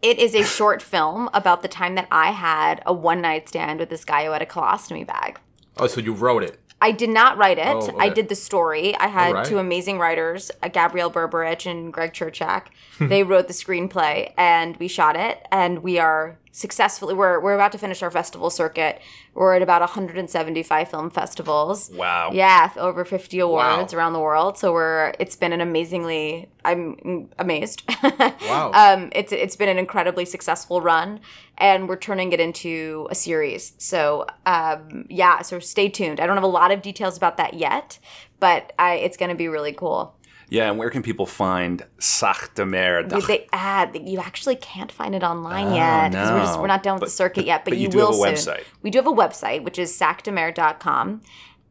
it is a short film about the time that I had a one night stand with this guy who had a colostomy bag. oh so you wrote it I did not write it. Oh, I did the story. I had Alright. two amazing writers, uh, Gabrielle Berberich and Greg Churchak. they wrote the screenplay and we shot it and we are successfully we're we're about to finish our festival circuit. We're at about 175 film festivals. Wow. Yeah, over 50 awards Wow. around the world. So we're it's been an amazingly I'm amazed. Wow. um it's it's been an incredibly successful run and we're turning it into a series. So um yeah, so stay tuned. I don't have a lot of details about that yet, but I it's going to be really cool. Yeah, and where can people find Sac de Merde? We- They add you actually can't find it online Oh, yet because we're just we're not done with But- the circuit yet. But, but you you, do have will a soon. website. We do have a website which is sacdemerde.com,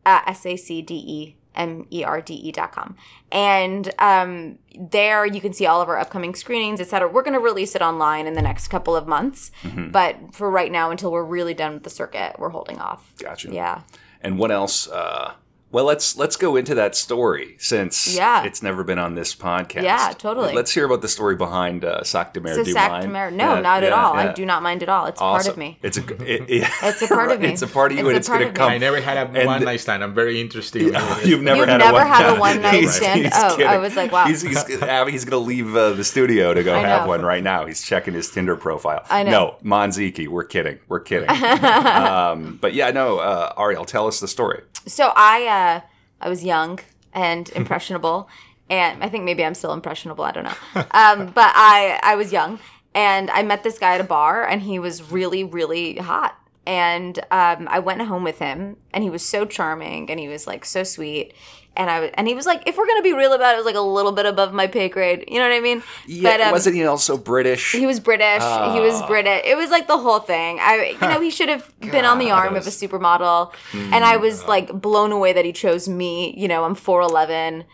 uh, s a c d e m e r d e dot com, and um, there you can see all of our upcoming screenings, etc. We're going to release it online in the next couple of months, Mm-hmm. but for right now, until we're really done with the circuit, we're holding off. Gotcha. Yeah. And what else? Uh, well, let's let's go into that story since Yeah. it's never been on this podcast. Yeah, totally. Let's hear about the story behind uh, Sac de Merde. So Do you mind? Sac de Merde, no, Yeah, not at all. yeah. I do not mind at all. It's part of me. It's a it, it- It's a part of me. It's a part of you, It's and it's going to of me. come. I never had a And one the- night stand. I'm very interested. in You've never You've had never a one, had a one-night He's- stand? he's Oh, I was like, wow. He's, he's, Abby, he's going to leave uh, the studio to go have one right now. He's checking his Tinder profile. I know. No, Monziki, we're kidding. We're kidding. um, but yeah, no, uh, Ariel, tell us the story. So I uh I was young and impressionable and I think maybe I'm still impressionable, I don't know. Um but I I was young and I met this guy at a bar and he was really really hot. And um I went home with him and he was so charming and he was like so sweet. And I was, and he was like, if we're gonna be real about it, it was like a little bit above my pay grade. You know what I mean? Yeah, um, wasn't he also British? he was British. He was British. It was like the whole thing. I, you know, he should have been on the arm of a supermodel. And I was like blown away that he chose me. You know, I'm four eleven.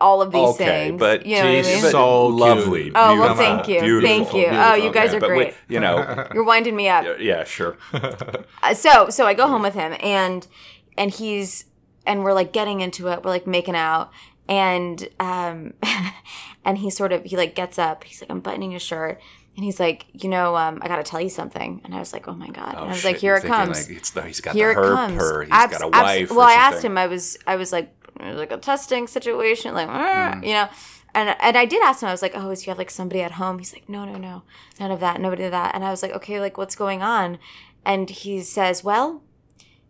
All of these okay, things. but you know what I mean? So lovely. Oh, well, thank you. beautiful, Thank you. Oh, beautiful. you guys are but we- great. you know, You're winding me up. yeah, sure. Uh, so so I go home with him and and he's and we're like getting into it. We're like making out and um and he sort of he like gets up. He's like I'm buttoning his shirt and he's like, "You know, um I got to tell you something." And I was like, "Oh my god." Oh, and I was shit, like, "Here you're it comes." Like, it's he's got Here the it comes. her. He's Abs- got a abs- wife. or well, I asked him. I was I was like it was like a testing situation, like Hmm. you know. And, and I did ask him. I was like, "Oh, is you have like somebody at home?" He's like, "No, no, no, none of that, nobody of that." And I was like, "Okay, like what's going on?" And he says, "Well,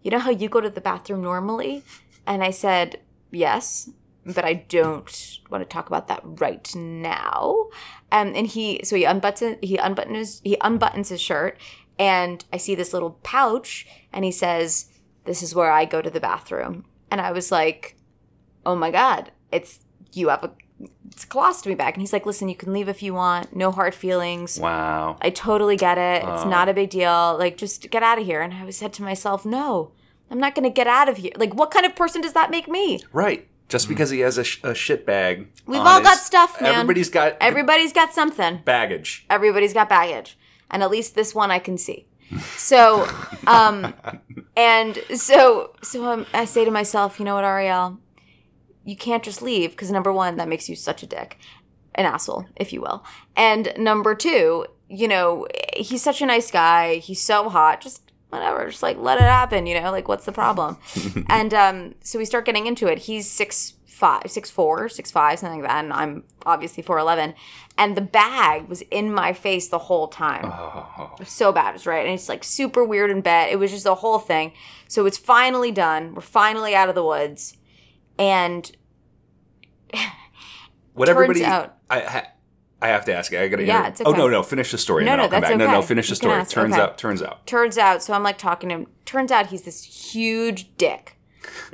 you know how you go to the bathroom normally?" And I said, "Yes, but I don't want to talk about that right now." Um, and he so he unbuttons he unbuttons his, he unbuttons his shirt, and I see this little pouch, and he says, "This is where I go to the bathroom." And I was like, "Oh my god, it's you have a it's a colostomy bag." And he's like, "Listen, you can leave if you want, no hard feelings." Wow. I totally get it. It's Oh. not a big deal. Like, just get out of here. And I was said to myself, no, I'm not going to get out of here. Like, what kind of person does that make me? Right. Just because he has a, sh- a shit bag. We've on all his- got stuff, man. Everybody's got Everybody's got something. baggage. Everybody's got baggage. And at least this one I can see. So, um, and so, so um, I say to myself, you know what, Ariel, you can't just leave because number one, that makes you such a dick, an asshole, if you will. And number two, you know, he's such a nice guy. He's so hot. Just whatever, just like let it happen. You know, like what's the problem? and um, so we start getting into it. He's six five, six four, six five, something like that, and I'm obviously four eleven. And the bag was in my face the whole time Oh. so bad, it's right? And it's like super weird in bed. It was just a whole thing. So it's finally done. We're finally out of the woods. And What Turns everybody. out- I, ha- I have to ask you. I gotta. Yeah, it's Oh no, no. Finish the story. No, and no, I'll come back. No, no. Finish the story. Turns okay. out. Turns out. turns out, so I'm like talking to him. Turns out he's this huge dick,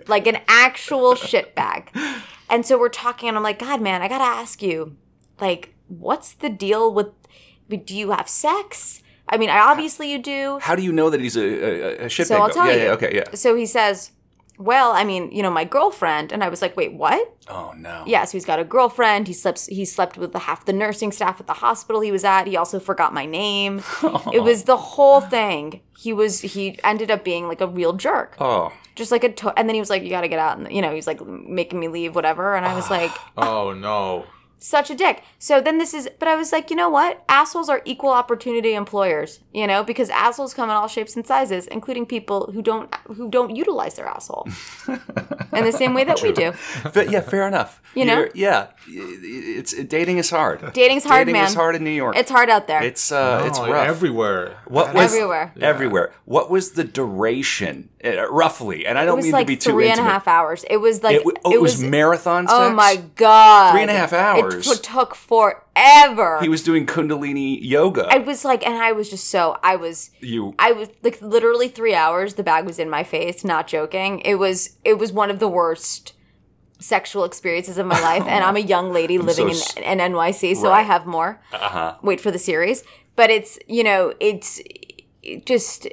like an actual shit bag. And so we're talking, and I'm like, God, man, I gotta ask you, like, what's the deal with? Do you have sex? I mean, I obviously you do. How do you know that he's a, a, a shit So? I'll though? tell yeah, you. Yeah. Okay. Yeah. So he says, Well, I mean, you know, my girlfriend. And I was like, Wait, what? Oh no. Yeah, so he's got a girlfriend. He slept. He slept with the half the nursing staff at the hospital he was at. He also forgot my name. It was the whole thing. He was. He ended up being like a real jerk, Oh. just like a. To- and then he was like, "You got to get out," and you know, he was like making me leave, whatever. And I was like, Oh no. Such a dick. So then this is, but I was like, you know what? Assholes are equal opportunity employers, you know, because assholes come in all shapes and sizes, including people who don't who don't utilize their asshole in the same way that we do. But yeah, fair enough. You know? You're- yeah, it's dating is hard. Dating's hard, dating man. is hard in New York. It's hard out there. It's uh, it's No, rough. everywhere. What was Everywhere. Everywhere. What was the duration, roughly? And I don't was mean like to be too three and a half hours. It was like It, w- oh, it was, marathon sex. Oh my god! Three and a half hours. It t- took forever. He was doing Kundalini yoga. I was like, and I was just so I was. you. I was like literally three hours. The bag was in my face. Not joking. It was. It was one of the worst sexual experiences of my life, and I'm a young lady living so in, in NYC, so I have more. Uh-huh. Wait for the series, but it's you know it's it just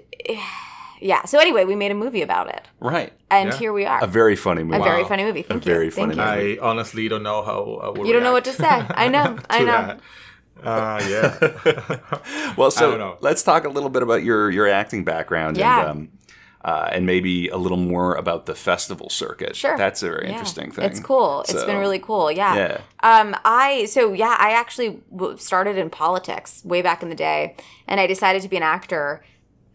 yeah. So anyway, we made a movie about it, Right. and Yeah. here we are. A very funny movie. A very funny movie. Thank you. very Thank funny you. I honestly don't know how I would You don't know what to say. I know. I know. that. Uh, yeah. Well, so don't know. let's talk a little bit about your your acting background Yeah. and um, uh, and maybe a little more about the festival circuit. Sure. That's a very Yeah. interesting thing. It's cool. It's been really cool. Yeah. Yeah. Um, I so yeah, I actually started in politics way back in the day, and I decided to be an actor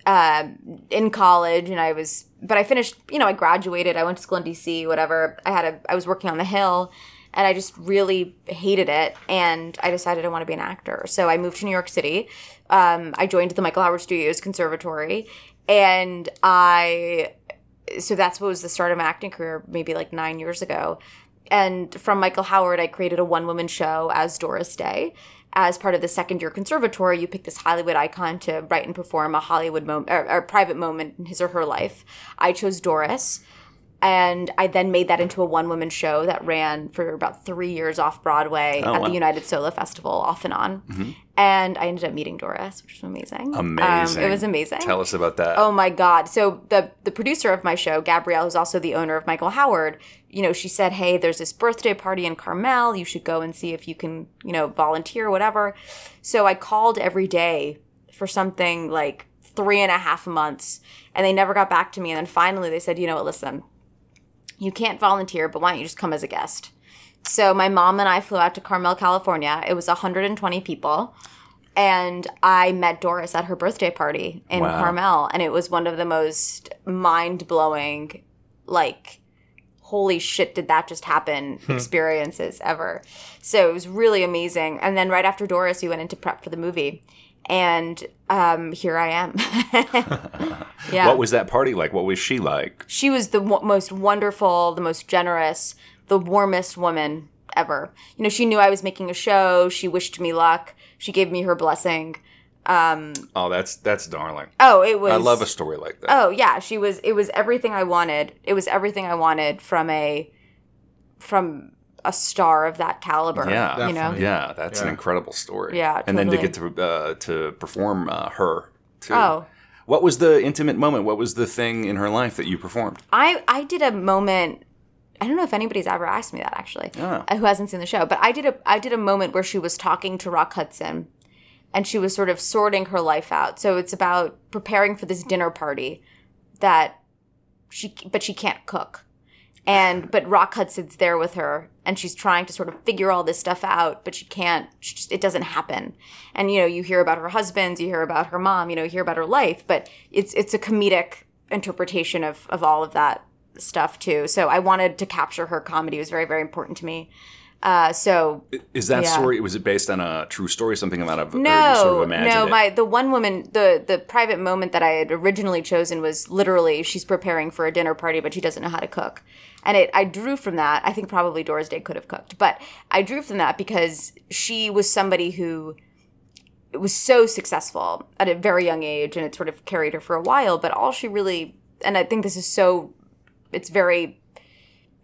uh, in college, and I was, but I finished. You know, I graduated. I went to school in DC. Whatever. I had a. I was working on the Hill. And I just really hated it, and I decided I want to be an actor. So I moved to New York City. Um, I joined the Michael Howard Studios Conservatory, and I so that's what was the start of my acting career maybe like nine years ago and from michael howard i created a one-woman show as doris day as part of the second year conservatory you pick this hollywood icon to write and perform a hollywood moment or, or private moment in his or her life. I chose doris and I then made that into a one woman show that ran for about three years off Broadway Oh, at wow. the United Solo Festival, off and on. And I ended up meeting Doris, which was amazing. Um, Amazing. it was amazing. Tell us about that. Oh my god! So the the producer of my show, Gabrielle, who's also the owner of Michael Howard, you know, she said, "Hey, there's this birthday party in Carmel. You should go and see if you can, you know, volunteer, whatever." So I called every day for something like three and a half months, and they never got back to me. And then finally, they said, "You know what? Listen, you can't volunteer, but why don't you just come as a guest?" So my mom and I flew out to Carmel, California. It was 120 people. And I met Doris at her birthday party in Wow. Carmel. And it was one of the most mind blowing, like, holy shit, did that just happen hmm. experiences ever. So it was really amazing. And then right after Doris, we went into prep for the movie. And um, here I am. yeah What was that party like? What was she like? she was the w- most wonderful, the most generous, the warmest woman ever. You know, she knew I was making a show. She wished me luck. She gave me her blessing. Um, Oh, that's that's darling. Oh, it was. I love a story like that. Oh yeah, she was. It was everything I wanted. It was everything I wanted from a from a star of that caliber. Yeah. you know. Yeah, that's an incredible story. Yeah, and then to get to uh, to perform uh, her too. Oh. what was the intimate moment? What was the thing in her life that you performed? I I did a moment. I don't know if anybody's ever asked me that actually, Oh. who hasn't seen the show. But I did a I did a moment where she was talking to Rock Hudson, and she was sort of sorting her life out. So it's about preparing for this dinner party that she but she can't cook, and but Rock Hudson's there with her, and she's trying to sort of figure all this stuff out, but she can't. She just, it doesn't happen. And you know, you hear about her husbands, you hear about her mom, you know, you hear about her life, but it's it's a comedic interpretation of of all of that stuff too. So I wanted to capture her comedy. It was very very important to me. Uh, so Is that Yeah. story? Was it based on a true story? Something about a no, sort of imagined no. it? My the one woman, the the private moment that I had originally chosen was literally she's preparing for a dinner party, but she doesn't know how to cook, and it I drew from that. I think probably Doris Day could have cooked, but I drew from that because she was somebody who was so successful at a very young age, and it sort of carried her for a while. But all she really, and I think this is so, it's very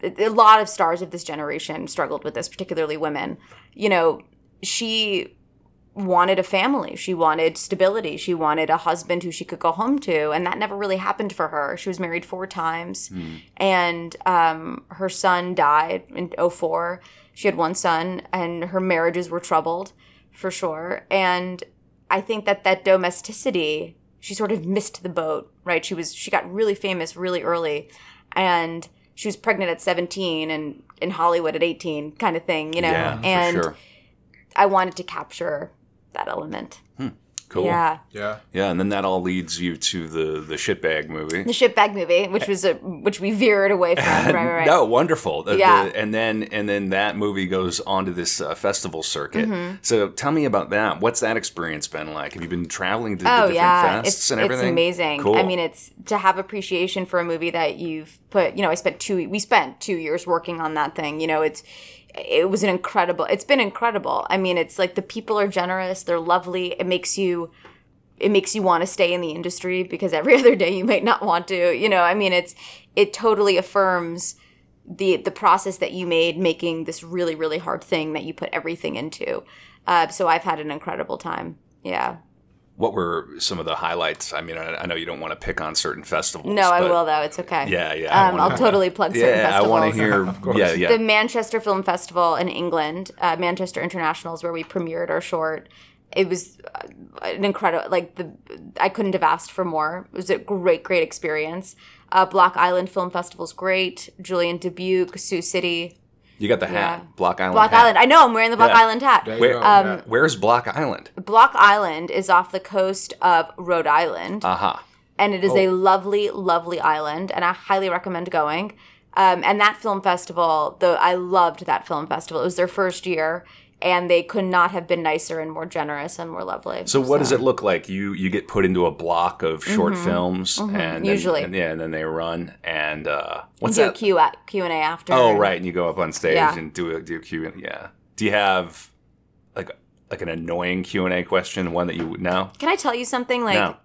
a lot of stars of this generation struggled with this, particularly women. You know, she wanted a family. She wanted stability. She wanted a husband who she could go home to, and that never really happened for her. She was married four times, and um, her son died in 04. She had one son, and her marriages were troubled for sure. And I think that that domesticity, she sort of missed the boat, right? She was she got really famous really early, and she was pregnant at 17 and in Hollywood at 18 kind of thing, you know. yeah, and for sure. I wanted to capture that element. Cool. Yeah. Yeah. Yeah, and then that all leads you to the the shitbag movie. The shitbag movie, which was a which we veered away from. Right, right, right. No, wonderful. The- the- Yeah. and then and then that movie goes onto this uh, festival circuit. Mm-hmm. So tell me about that. What's that experience been like? Have you been traveling to the Oh different yeah, fests it's and it's everything? amazing. Cool. I mean, it's to have appreciation for a movie that you've put. You know, I spent two. We spent two years working on that thing. You know, it's it was an incredible. It's been incredible. I mean, it's like the people are generous. They're lovely. It makes you. It makes you want to stay in the industry because every other day you might not want to. You know, I mean, it's it totally affirms the the process that you made making this really really hard thing that you put everything into. Uh, so I've had an incredible time. Yeah. What were some of the highlights? I mean, I, I know you don't want to pick on certain festivals. No, I will though. It's okay. Yeah, yeah, I Um, wanna- I'll totally plug certain Yeah, I festivals. want to hear. yeah, yeah. the Manchester Film Festival in England, uh, Manchester International is where we premiered our short. It was uh, an incredible, like the I couldn't have asked for more. It was a great, great experience. Uh, Block Island Film Festival's great. Julien Dubuque, Sioux City, you got the hat, Yeah. Block Island. Block hat. Island. I know I'm wearing the Block Yeah. Island hat. Where- go, um, yeah. Where's Block Island? Block Island is off the coast of Rhode Island. Aha. and it is a lovely, lovely island, and I highly recommend going. Um, and that film festival, though, I loved that film festival. It was their first year, and they could not have been nicer and more generous and more lovely. So what does it look like? You you get put into a block of short films, and then- Mm-hmm. Usually. and, yeah, and then they run. And uh, what's do a that? Q Q and A after. Oh, right, and you go up on stage Yeah. and do a do a Q and yeah. Do you have like like an annoying Q and A question? One that you no Can I tell you something? Like, no.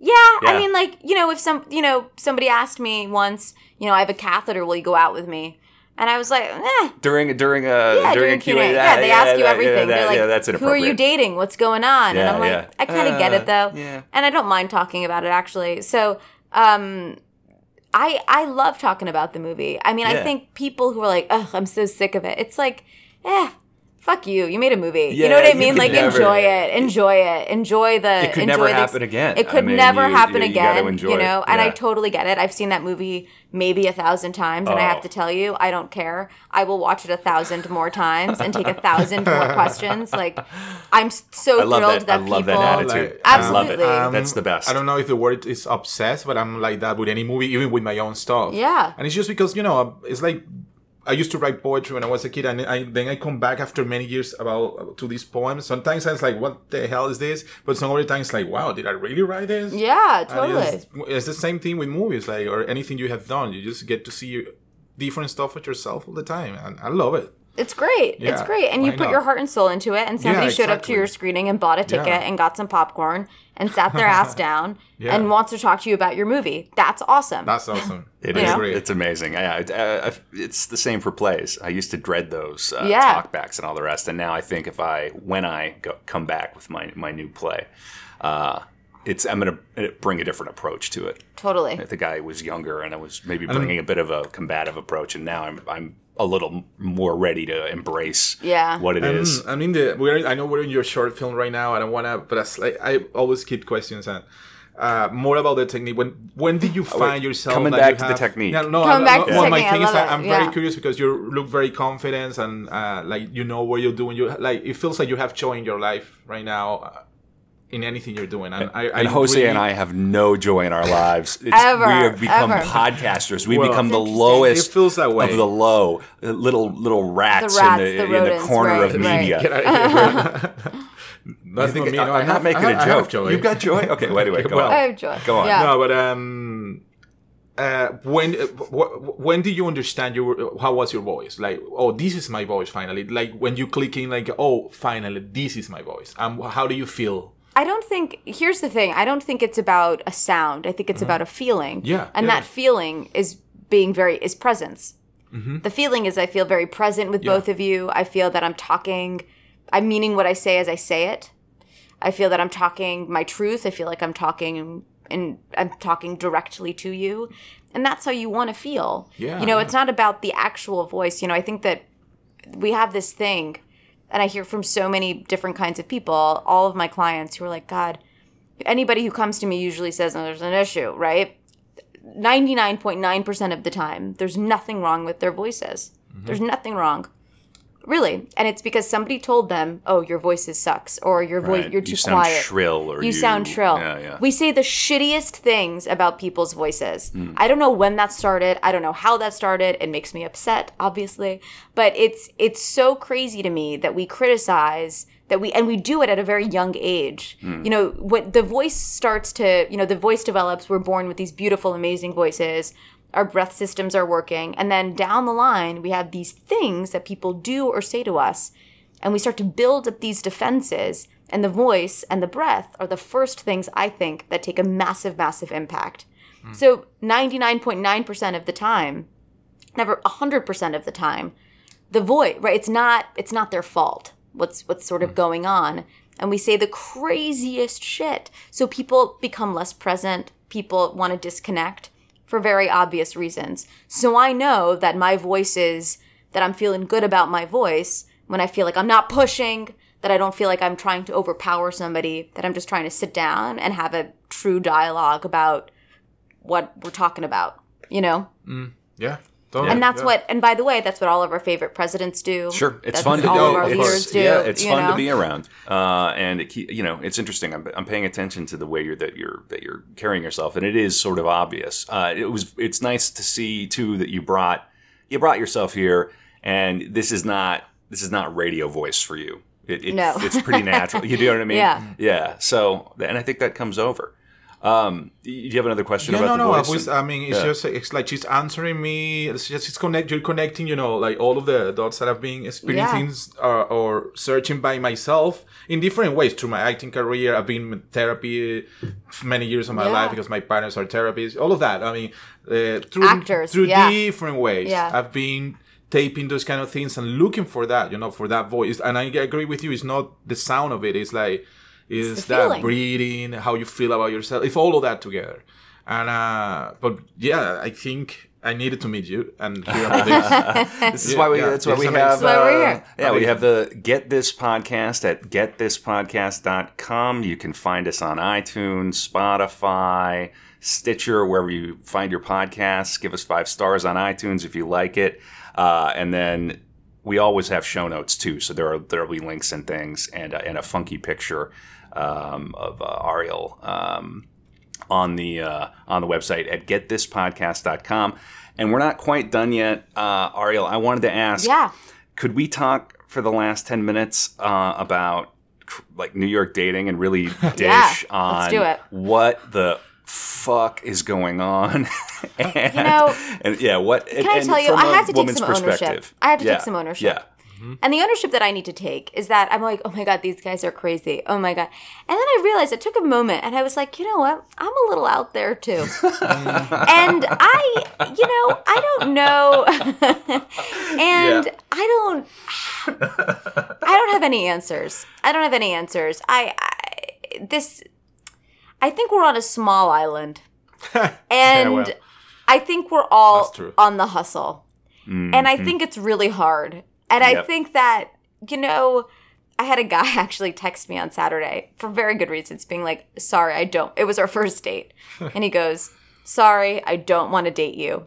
yeah, Yeah. I mean, like, you know, if some, you know, somebody asked me once, you know, I have a catheter. Will you go out with me? And I was like, eh. During during a Yeah, during, during Q&A. and A, Yeah, they ask you that- everything. that- They're like, yeah, that's who are you dating? What's going on? and I'm like, yeah. I kind of get Uh, it though. yeah. And I don't mind talking about it actually. So, um, I I love talking about the movie. I mean, I think people who are like, ugh, I'm so sick of it. It's like, eh. Fuck you! You made a movie. you know what I mean? Like never- enjoy it, enjoy it, enjoy the. It could enjoy never the- happen again. It I could mean, never you- happen you- you again. enjoy You know, and I totally get it. I've seen that movie maybe a thousand times, and I Oh. have to tell you, I don't care. I will watch it a thousand more times and take a thousand more questions. Like, I'm so I love thrilled that. that, I love that people. attitude. Like, I love. Absolutely. Um, That's the best. I don't know if the word is obsessed, but I'm like that with any movie, even with my own stuff. Yeah. And it's just because you know it's like I used to write poetry when I was a kid, and I, then I come back after many years about to these poems. Sometimes I was like, "What the hell is this?" But some other times, like, "Wow, did I really write this?" Yeah, totally. It's, it's the same thing with movies, like or anything you have done. You just get to see different stuff with yourself all the time, and I love it. It's great. it's great. And you put not? your heart and soul into it, and somebody Yeah, showed up to your screening and bought a ticket Yeah. and got some popcorn and sat their ass down Yeah. and wants to talk to you about your movie. That's awesome. That's awesome. It You is. know? It's amazing. Yeah, I- I- I- it's the same for plays. I used to dread those uh, Yeah. talkbacks and all the rest, and now I think if I, when I go, come back with my my new play, uh, it's I'm going to bring a different approach to it. totally. I think I was younger and I was maybe bringing a bit of a combative approach, and now I'm I'm a little more ready to embrace Yeah. what it is. Mm, I mean, the we're I know we're in your short film right now. I don't want to, but it's like I always keep questions and uh, more about the technique. When when did you find yourself coming back you to the technique. Yeah, no, Coming I- back no, to the well, my technique, I thing is love that it, I'm yeah. very curious because you look very confident and uh, like you know what you're doing. You like it feels like you have joy in your life right now. In anything you're doing, and, I, and Jose really- and I have no joy in our lives. It's, Ever, we have become ever. podcasters. We Well, become the lowest It feels that way. of the low, uh, little little rats, The rats, in the the, in the corner right, of right. media. Get out of here. That's I think, me, no, I'm I not have- making I a have- I have joke. joy. You've got joy. Okay, wait, anyway, go Well, on. I have joy. Go on. Yeah. No, but um, uh, when uh, wh- when did you understand your how was your voice? Like, oh, this is my voice finally. Like when you click in, like, oh, finally, this is my voice. Um, how do you feel? I don't think here's the thing. I don't think it's about a sound. I think it's about a feeling. Mm-hmm. Yeah, And yeah. that feeling is being very is presence. Mm-hmm. The feeling is I feel very present with both of you. I feel that I'm talking I'm meaning what I say as I say it. I feel that I'm talking my truth. I feel like I'm talking and I'm talking directly to you. And that's how you want to feel. Yeah, You know, yeah. it's not about the actual voice. You know, I think that we have this thing and I hear from so many different kinds of people, all of my clients who are like, God, anybody who comes to me usually says, there's an issue, right? 99.9% of the time, there's nothing wrong with their voices. Mm-hmm. There's nothing wrong. Really. And it's because somebody told them, oh, your voice is sucks, or your voice, Right. you're too You sound quiet. shrill or you, you- sound shrill. Yeah, yeah. We say the shittiest things about people's voices. Hmm. I don't know when that started. I don't know how that started. It makes me upset, obviously. But it's it's so crazy to me that we criticize that we and we do it at a very young age. Hmm. You know, what the voice starts to, you know, the voice develops, we're born with these beautiful, amazing voices. Our breath systems are working. And then down the line, we have these things that people do or say to us and we start to build up these defenses and the voice and the breath are the first things i think that take a massive massive impact. Hmm. So 99.9% of the time never 100% of the time the voice right it's not it's not their fault what's what's sort of hmm. going on. And we say the craziest shit. So people become less present people want to disconnect for very obvious reasons so i know that my voice is that i'm feeling good about my voice when i feel like i'm not pushing that i don't feel like i'm trying to overpower somebody that i'm just trying to sit down and have a true dialogue about what we're talking about you know mm, Yeah. Totally. and that's yeah. what and by the way that's what all of our favorite presidents do Sure, it's That's fun to all do. of our it's, leaders do yeah, it's fun know? to be around, uh, and it, you know, it's interesting. I'm, I'm paying attention to the way you're that you're that you're carrying yourself, and it is sort of obvious. Uh, it was it's nice to see too that you brought you brought yourself here, and this is not this is not radio voice for you. It, it, No. it's pretty natural. You know what I mean? Yeah. yeah. So, and I think that comes over. Um, do you have another question Yeah, about no, the no. I, voice? was, I mean, it's Yeah. just it's like she's answering me. It's just it's connect. You're connecting, you know, like all of the dots that I've been experiencing or, or searching by myself in different ways through my acting career. I've been in therapy for many years of my Yeah. life because my parents are therapists. All of that. I mean, uh, through Actors, through yeah. different ways. Yeah. I've been taping those kind of things and looking for that, you know, for that voice. And I agree with you. It's not the sound of it. It's like, is that feeling. breathing, how you feel about yourself. It's all of that together. And, uh, but yeah, I think I needed to meet you and hear about this. This is why we. Yeah, that's why we amazing. have. That's why we're uh, here. Yeah, we have the Get This podcast at getthispodcast.com. You can find us on iTunes, Spotify, Stitcher, wherever you find your podcasts. Give us five stars on iTunes if you like it, uh, and then we always have show notes too. So there are there will be links and things, and uh, and a funky picture um, of uh, Ariel. Um, on the uh, on the website at getthispodcast.com. And we're not quite done yet, uh, Ariel. I wanted to ask, yeah could we talk for the last ten minutes uh, about like New York dating and really dish Yeah, on let's do it. what the fuck is going on? and, You know, and yeah, what? can i tell you i have to take some ownership i have to yeah, take some ownership Yeah, Mm-hmm. And the ownership that I need to take is that I'm like, oh my God, these guys are crazy. Oh my God. And then I realized it took a moment and I was like, you know what? I'm a little out there too. and I, you know, I don't know. and I don't, I don't have any answers. I don't have any answers. I, I this, I think we're on a small island. And well. I think we're all on the hustle. Mm-hmm. And I think it's really hard. And I think that, you know, I had a guy actually text me on Saturday for very good reasons, being like, sorry, I don't. It was our first date. and he goes, sorry, I don't want to date you.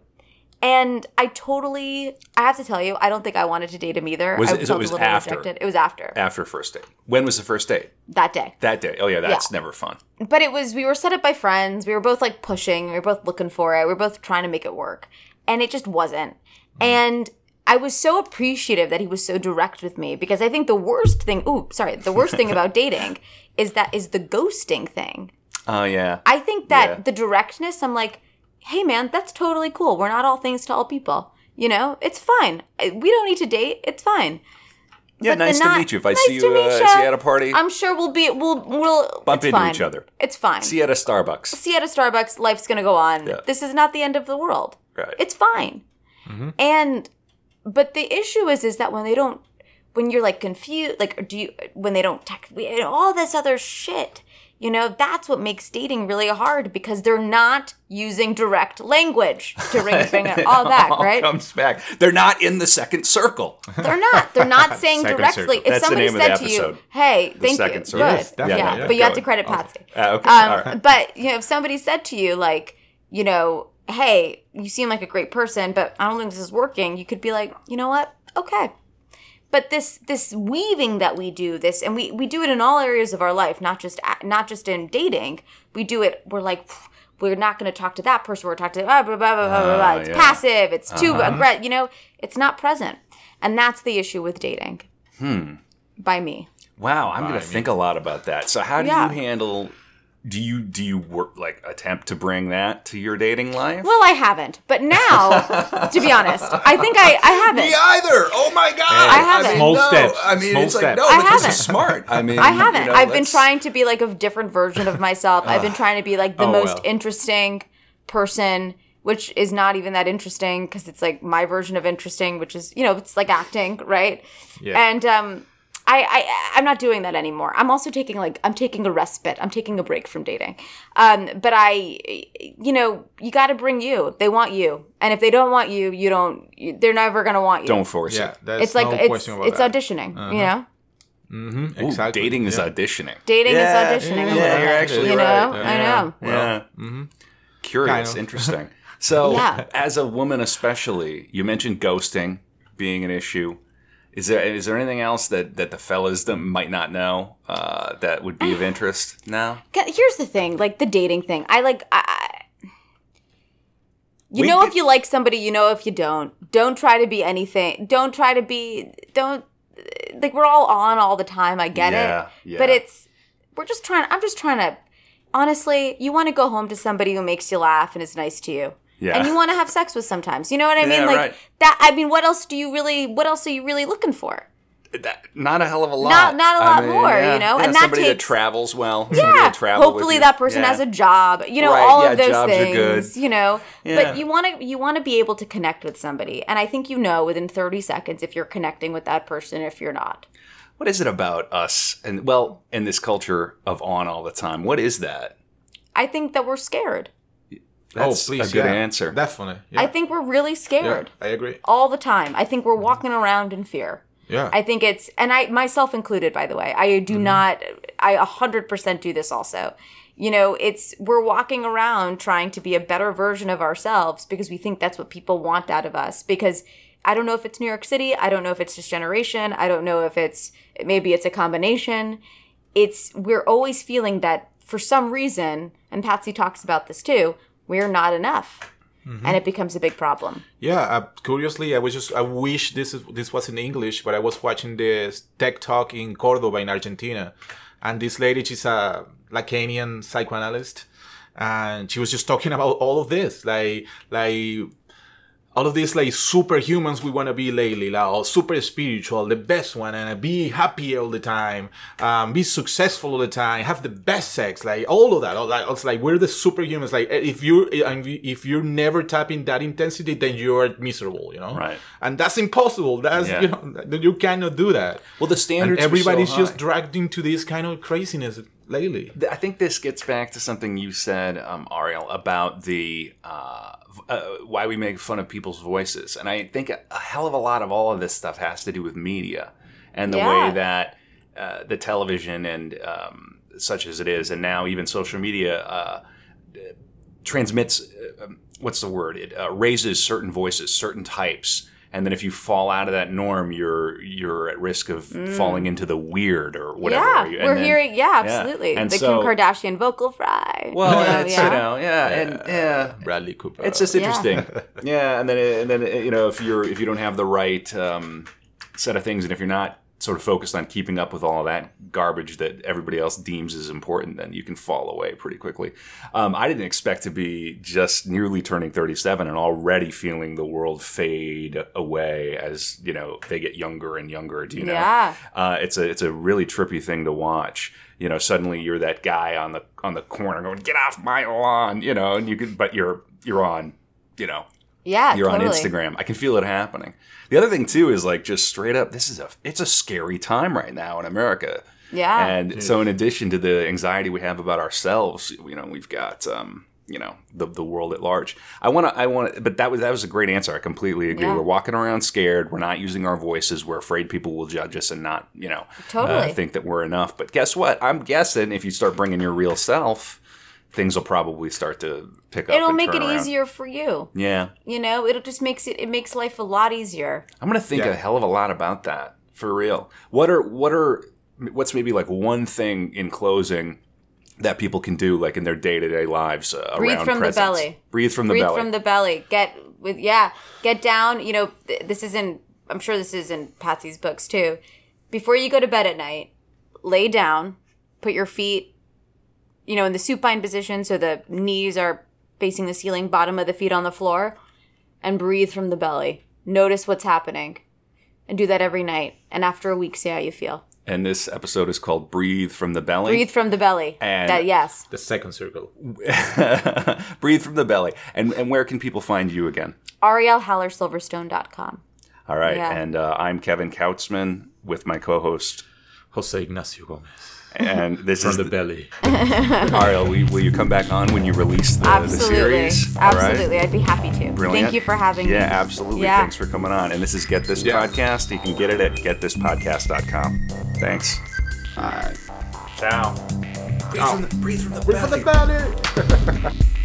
And I totally, I have to tell you, I don't think I wanted to date him either. Was I it- so it was after? rejected. It was after after first date. When was the first date? that day. That day. Oh yeah, that's never fun. But it was, we were set up by friends. We were both like pushing. We were both looking for it. We were both trying to make it work. And it just wasn't. Hmm. And I was so appreciative that he was so direct with me because I think the worst thing, ooh, sorry, the worst thing about dating is that is the ghosting thing. Oh yeah. I think that Yeah. the directness, I'm like, hey man, that's totally cool. We're not all things to all people. You know, it's fine. We don't need to date. It's fine. Yeah, But nice to not- meet you. If I nice see you, uh, see you at a party, I'm sure we'll be we'll we'll Bump into fine. each other. It's fine. see you at a Starbucks. See you at a Starbucks. Life's gonna go on. Yeah. This is not the end of the world. Right. It's fine. And but the issue is is that when they don't when you're like confused like do you when they don't text and all this other shit you know that's what makes dating really hard because they're not using direct language to bring, bring it all back All right comes back. They're not in the second circle. they're not they're not saying Second directly circle. if That's the somebody name of said the to you episode. hey thank you second good circle. Yes, yeah, definitely, yeah. but you have to credit patsy Uh, okay. um, All right. But you know, if somebody said to you like, you know, hey, you seem like a great person, but I don't think this is working, you could be like, you know what? Okay. But this this weaving that we do this, and we we do it in all areas of our life, not just a- not just in dating. We do it. We're like. We're not going to talk to that person. We're talking to blah, blah, blah, blah, blah, blah, blah. Ah, It's yeah. Uh-huh. passive. It's too aggressive. You know, it's not present, and that's the issue with dating. Hmm. By me. Wow, I'm going to think a lot about that. So, how do Yeah. you handle? Do you do you work like attempt to bring that to your dating life? Well, I haven't, but now, to be honest, I think I I haven't. Me either. Oh my god! I haven't. Small no. steps. I mean, Small it's like no, I but this haven't. is smart. I mean, I haven't. you know, I've been let's- trying to be like a different version of myself. I've been trying to be like the Oh, most well. interesting person which is not even that interesting because it's like my version of interesting, which is you know it's like acting, right? Yeah. And um, I, I I'm not doing that anymore. I'm also taking like I'm taking a respite. I'm taking a break from dating. Um, but I, you know, you got to bring you. They want you, and if they don't want you, you don't. You, they're never gonna want you. Don't force Yeah, it. that's It's like no it's about it's that. auditioning. You know, Mm-hmm, Ooh, exactly. dating is yeah. auditioning. dating Yeah, is auditioning. yeah, a little you're actually you know. right. I know. Yeah. mm-hmm. Curious, Kind of. interesting. So, Yeah. as a woman, especially, you mentioned ghosting being an issue. Is there is there anything else that, that the fellas that might not know uh, that would be of interest now? Here's the thing, like the dating thing. I like. I, I- you We know did- if you like somebody, you know if you don't. Don't try to be anything. Don't try to be. Don't like we're all on all the time. I get Yeah, it, yeah. but it's we're just trying. I'm just trying to. Honestly, you want to go home to somebody who makes you laugh and is nice to you. Yeah. And you want to have sex with sometimes. You know what I mean? Yeah, Like right. that I mean, what else do you really what else are you really looking for? That- not a hell of a lot. Not- not a I lot mean, more, yeah. you know? Yeah, And that somebody that takes- travels well. Yeah. that travel Hopefully that person Yeah. has a job. You know, Right, all yeah, of those jobs are things. good. You know. Yeah. But you want to you want to be able to connect with somebody. And I think you know within 30 seconds if you're connecting with that person if you're not. What is it about us and well, in this culture of on all the time? What is that? I think that we're scared. Oh, that's oh, please, a good yeah. answer. Definitely. Yeah. I think we're really yeah, scared I agree. all the time. I think we're walking around in fear. Yeah. I think it's, and I myself included, by the way. I do mm-hmm. not. I a hundred percent do this also. You know, it's we're walking around trying to be a better version of ourselves because we think that's what people want out of us. Because I don't know if it's New York City. I don't know if it's this generation. I don't know if it's maybe it's a combination. It's we're always feeling that for some reason, and Patsy talks about this too. We're not enough, and it becomes a big problem. Yeah, uh, curiously, I was just I wish this is this was in English, but I was watching this tech talk in Cordoba in Argentina, and this lady, she's a Lacanian psychoanalyst, and she was just talking about all of this, like like all of these like superhumans we want to be lately, like all super spiritual, the best one, and be happy all the time, um, be successful all the time, have the best sex, like all of that. All that it's like we're the superhumans. Like if you and if you're never tapping that intensity, then you're miserable, you know. Right. And that's impossible. That's Yeah. you know you cannot do that. well, the And standards. are so everybody's just dragged into this kind of craziness lately. I think this gets back to something you said, um, Ariel, about the uh, uh, why we make fun of people's voices, and I think a, a hell of a lot of all of this stuff has to do with media and the Yeah. way that uh, the television and um, such as it is, and now even social media uh, transmits. Uh, um, what's the word? It uh, raises certain voices, certain types. And then if you fall out of that norm, you're you're at risk of falling into the weird or whatever. Yeah, And we're then- hearing. Yeah, absolutely. And the so- Kim Kardashian vocal fry. well, You know, it's, yeah. you know, yeah, and yeah, Bradley Cooper. it's just Yeah. interesting. yeah, and then and then you know if you're if you don't have the right um, set of things, and if you're not sort of focused on keeping up with all of that garbage that everybody else deems as important, then you can fall away pretty quickly. Um, I didn't expect to be just nearly turning 37 and already feeling the world fade away as you know they get younger and younger. Do you know? Yeah. Uh, it's a it's a really trippy thing to watch. You know, suddenly you're that guy on the on the corner going, "Get off my lawn!" You know, and you could, but you're you're on, you know, Yeah, you're totally. on Instagram. I can feel it happening. The other thing too is like just straight up, this is a it's a scary time right now in America. Yeah. And so, in addition to the anxiety we have about ourselves, you know, we've got um, you know the the world at large. I want to I want to, but that was that was a great answer. I completely agree. Yeah. We're walking around scared. We're not using our voices. We're afraid people will judge us and not you know Totally. uh, think that we're enough. But guess what? I'm guessing if you start bringing your real self, things will probably start to pick up. It'll and make turn it around. easier for you. Yeah. You know, it'll just makes it it makes life a lot easier. I'm gonna think Yeah. a hell of a lot about that for real. What are what are what's maybe like one thing in closing that people can do like in their day to day lives uh, Breathe around from the presence? belly. Breathe from the Breathe belly. Breathe from the belly. Get with yeah. Get down. You know, th- this is in. I'm sure this is in Patsy's books too. Before you go to bed at night, lay down. Put your feet, you know, in the supine position, so the knees are facing the ceiling, bottom of the feet on the floor, and breathe from the belly. Notice what's happening, and do that every night. And after a week, see how you feel. and this episode is called "Breathe from the Belly." Breathe from the belly. And- that yes. The second circle. Breathe from the belly. And and where can people find you again? arielhallersilverstone.com. All right. Yeah. And uh, I'm Kevin Kautzman with my co-host, Jose Ignacio Gomez. And this From is the the, belly. Ariel. Will you, will you come back on when you release the, the Absolutely. series? All right? Absolutely. I'd be happy to. Brilliant. Thank you for having Yeah, me. Yeah, absolutely. Yeah. Thanks for coming on. And this is Get This Yeah. Podcast. You can get it at getthispodcast.com. Thanks. All right. Ciao. Breathe from the, breathe from the Breathe from the belly.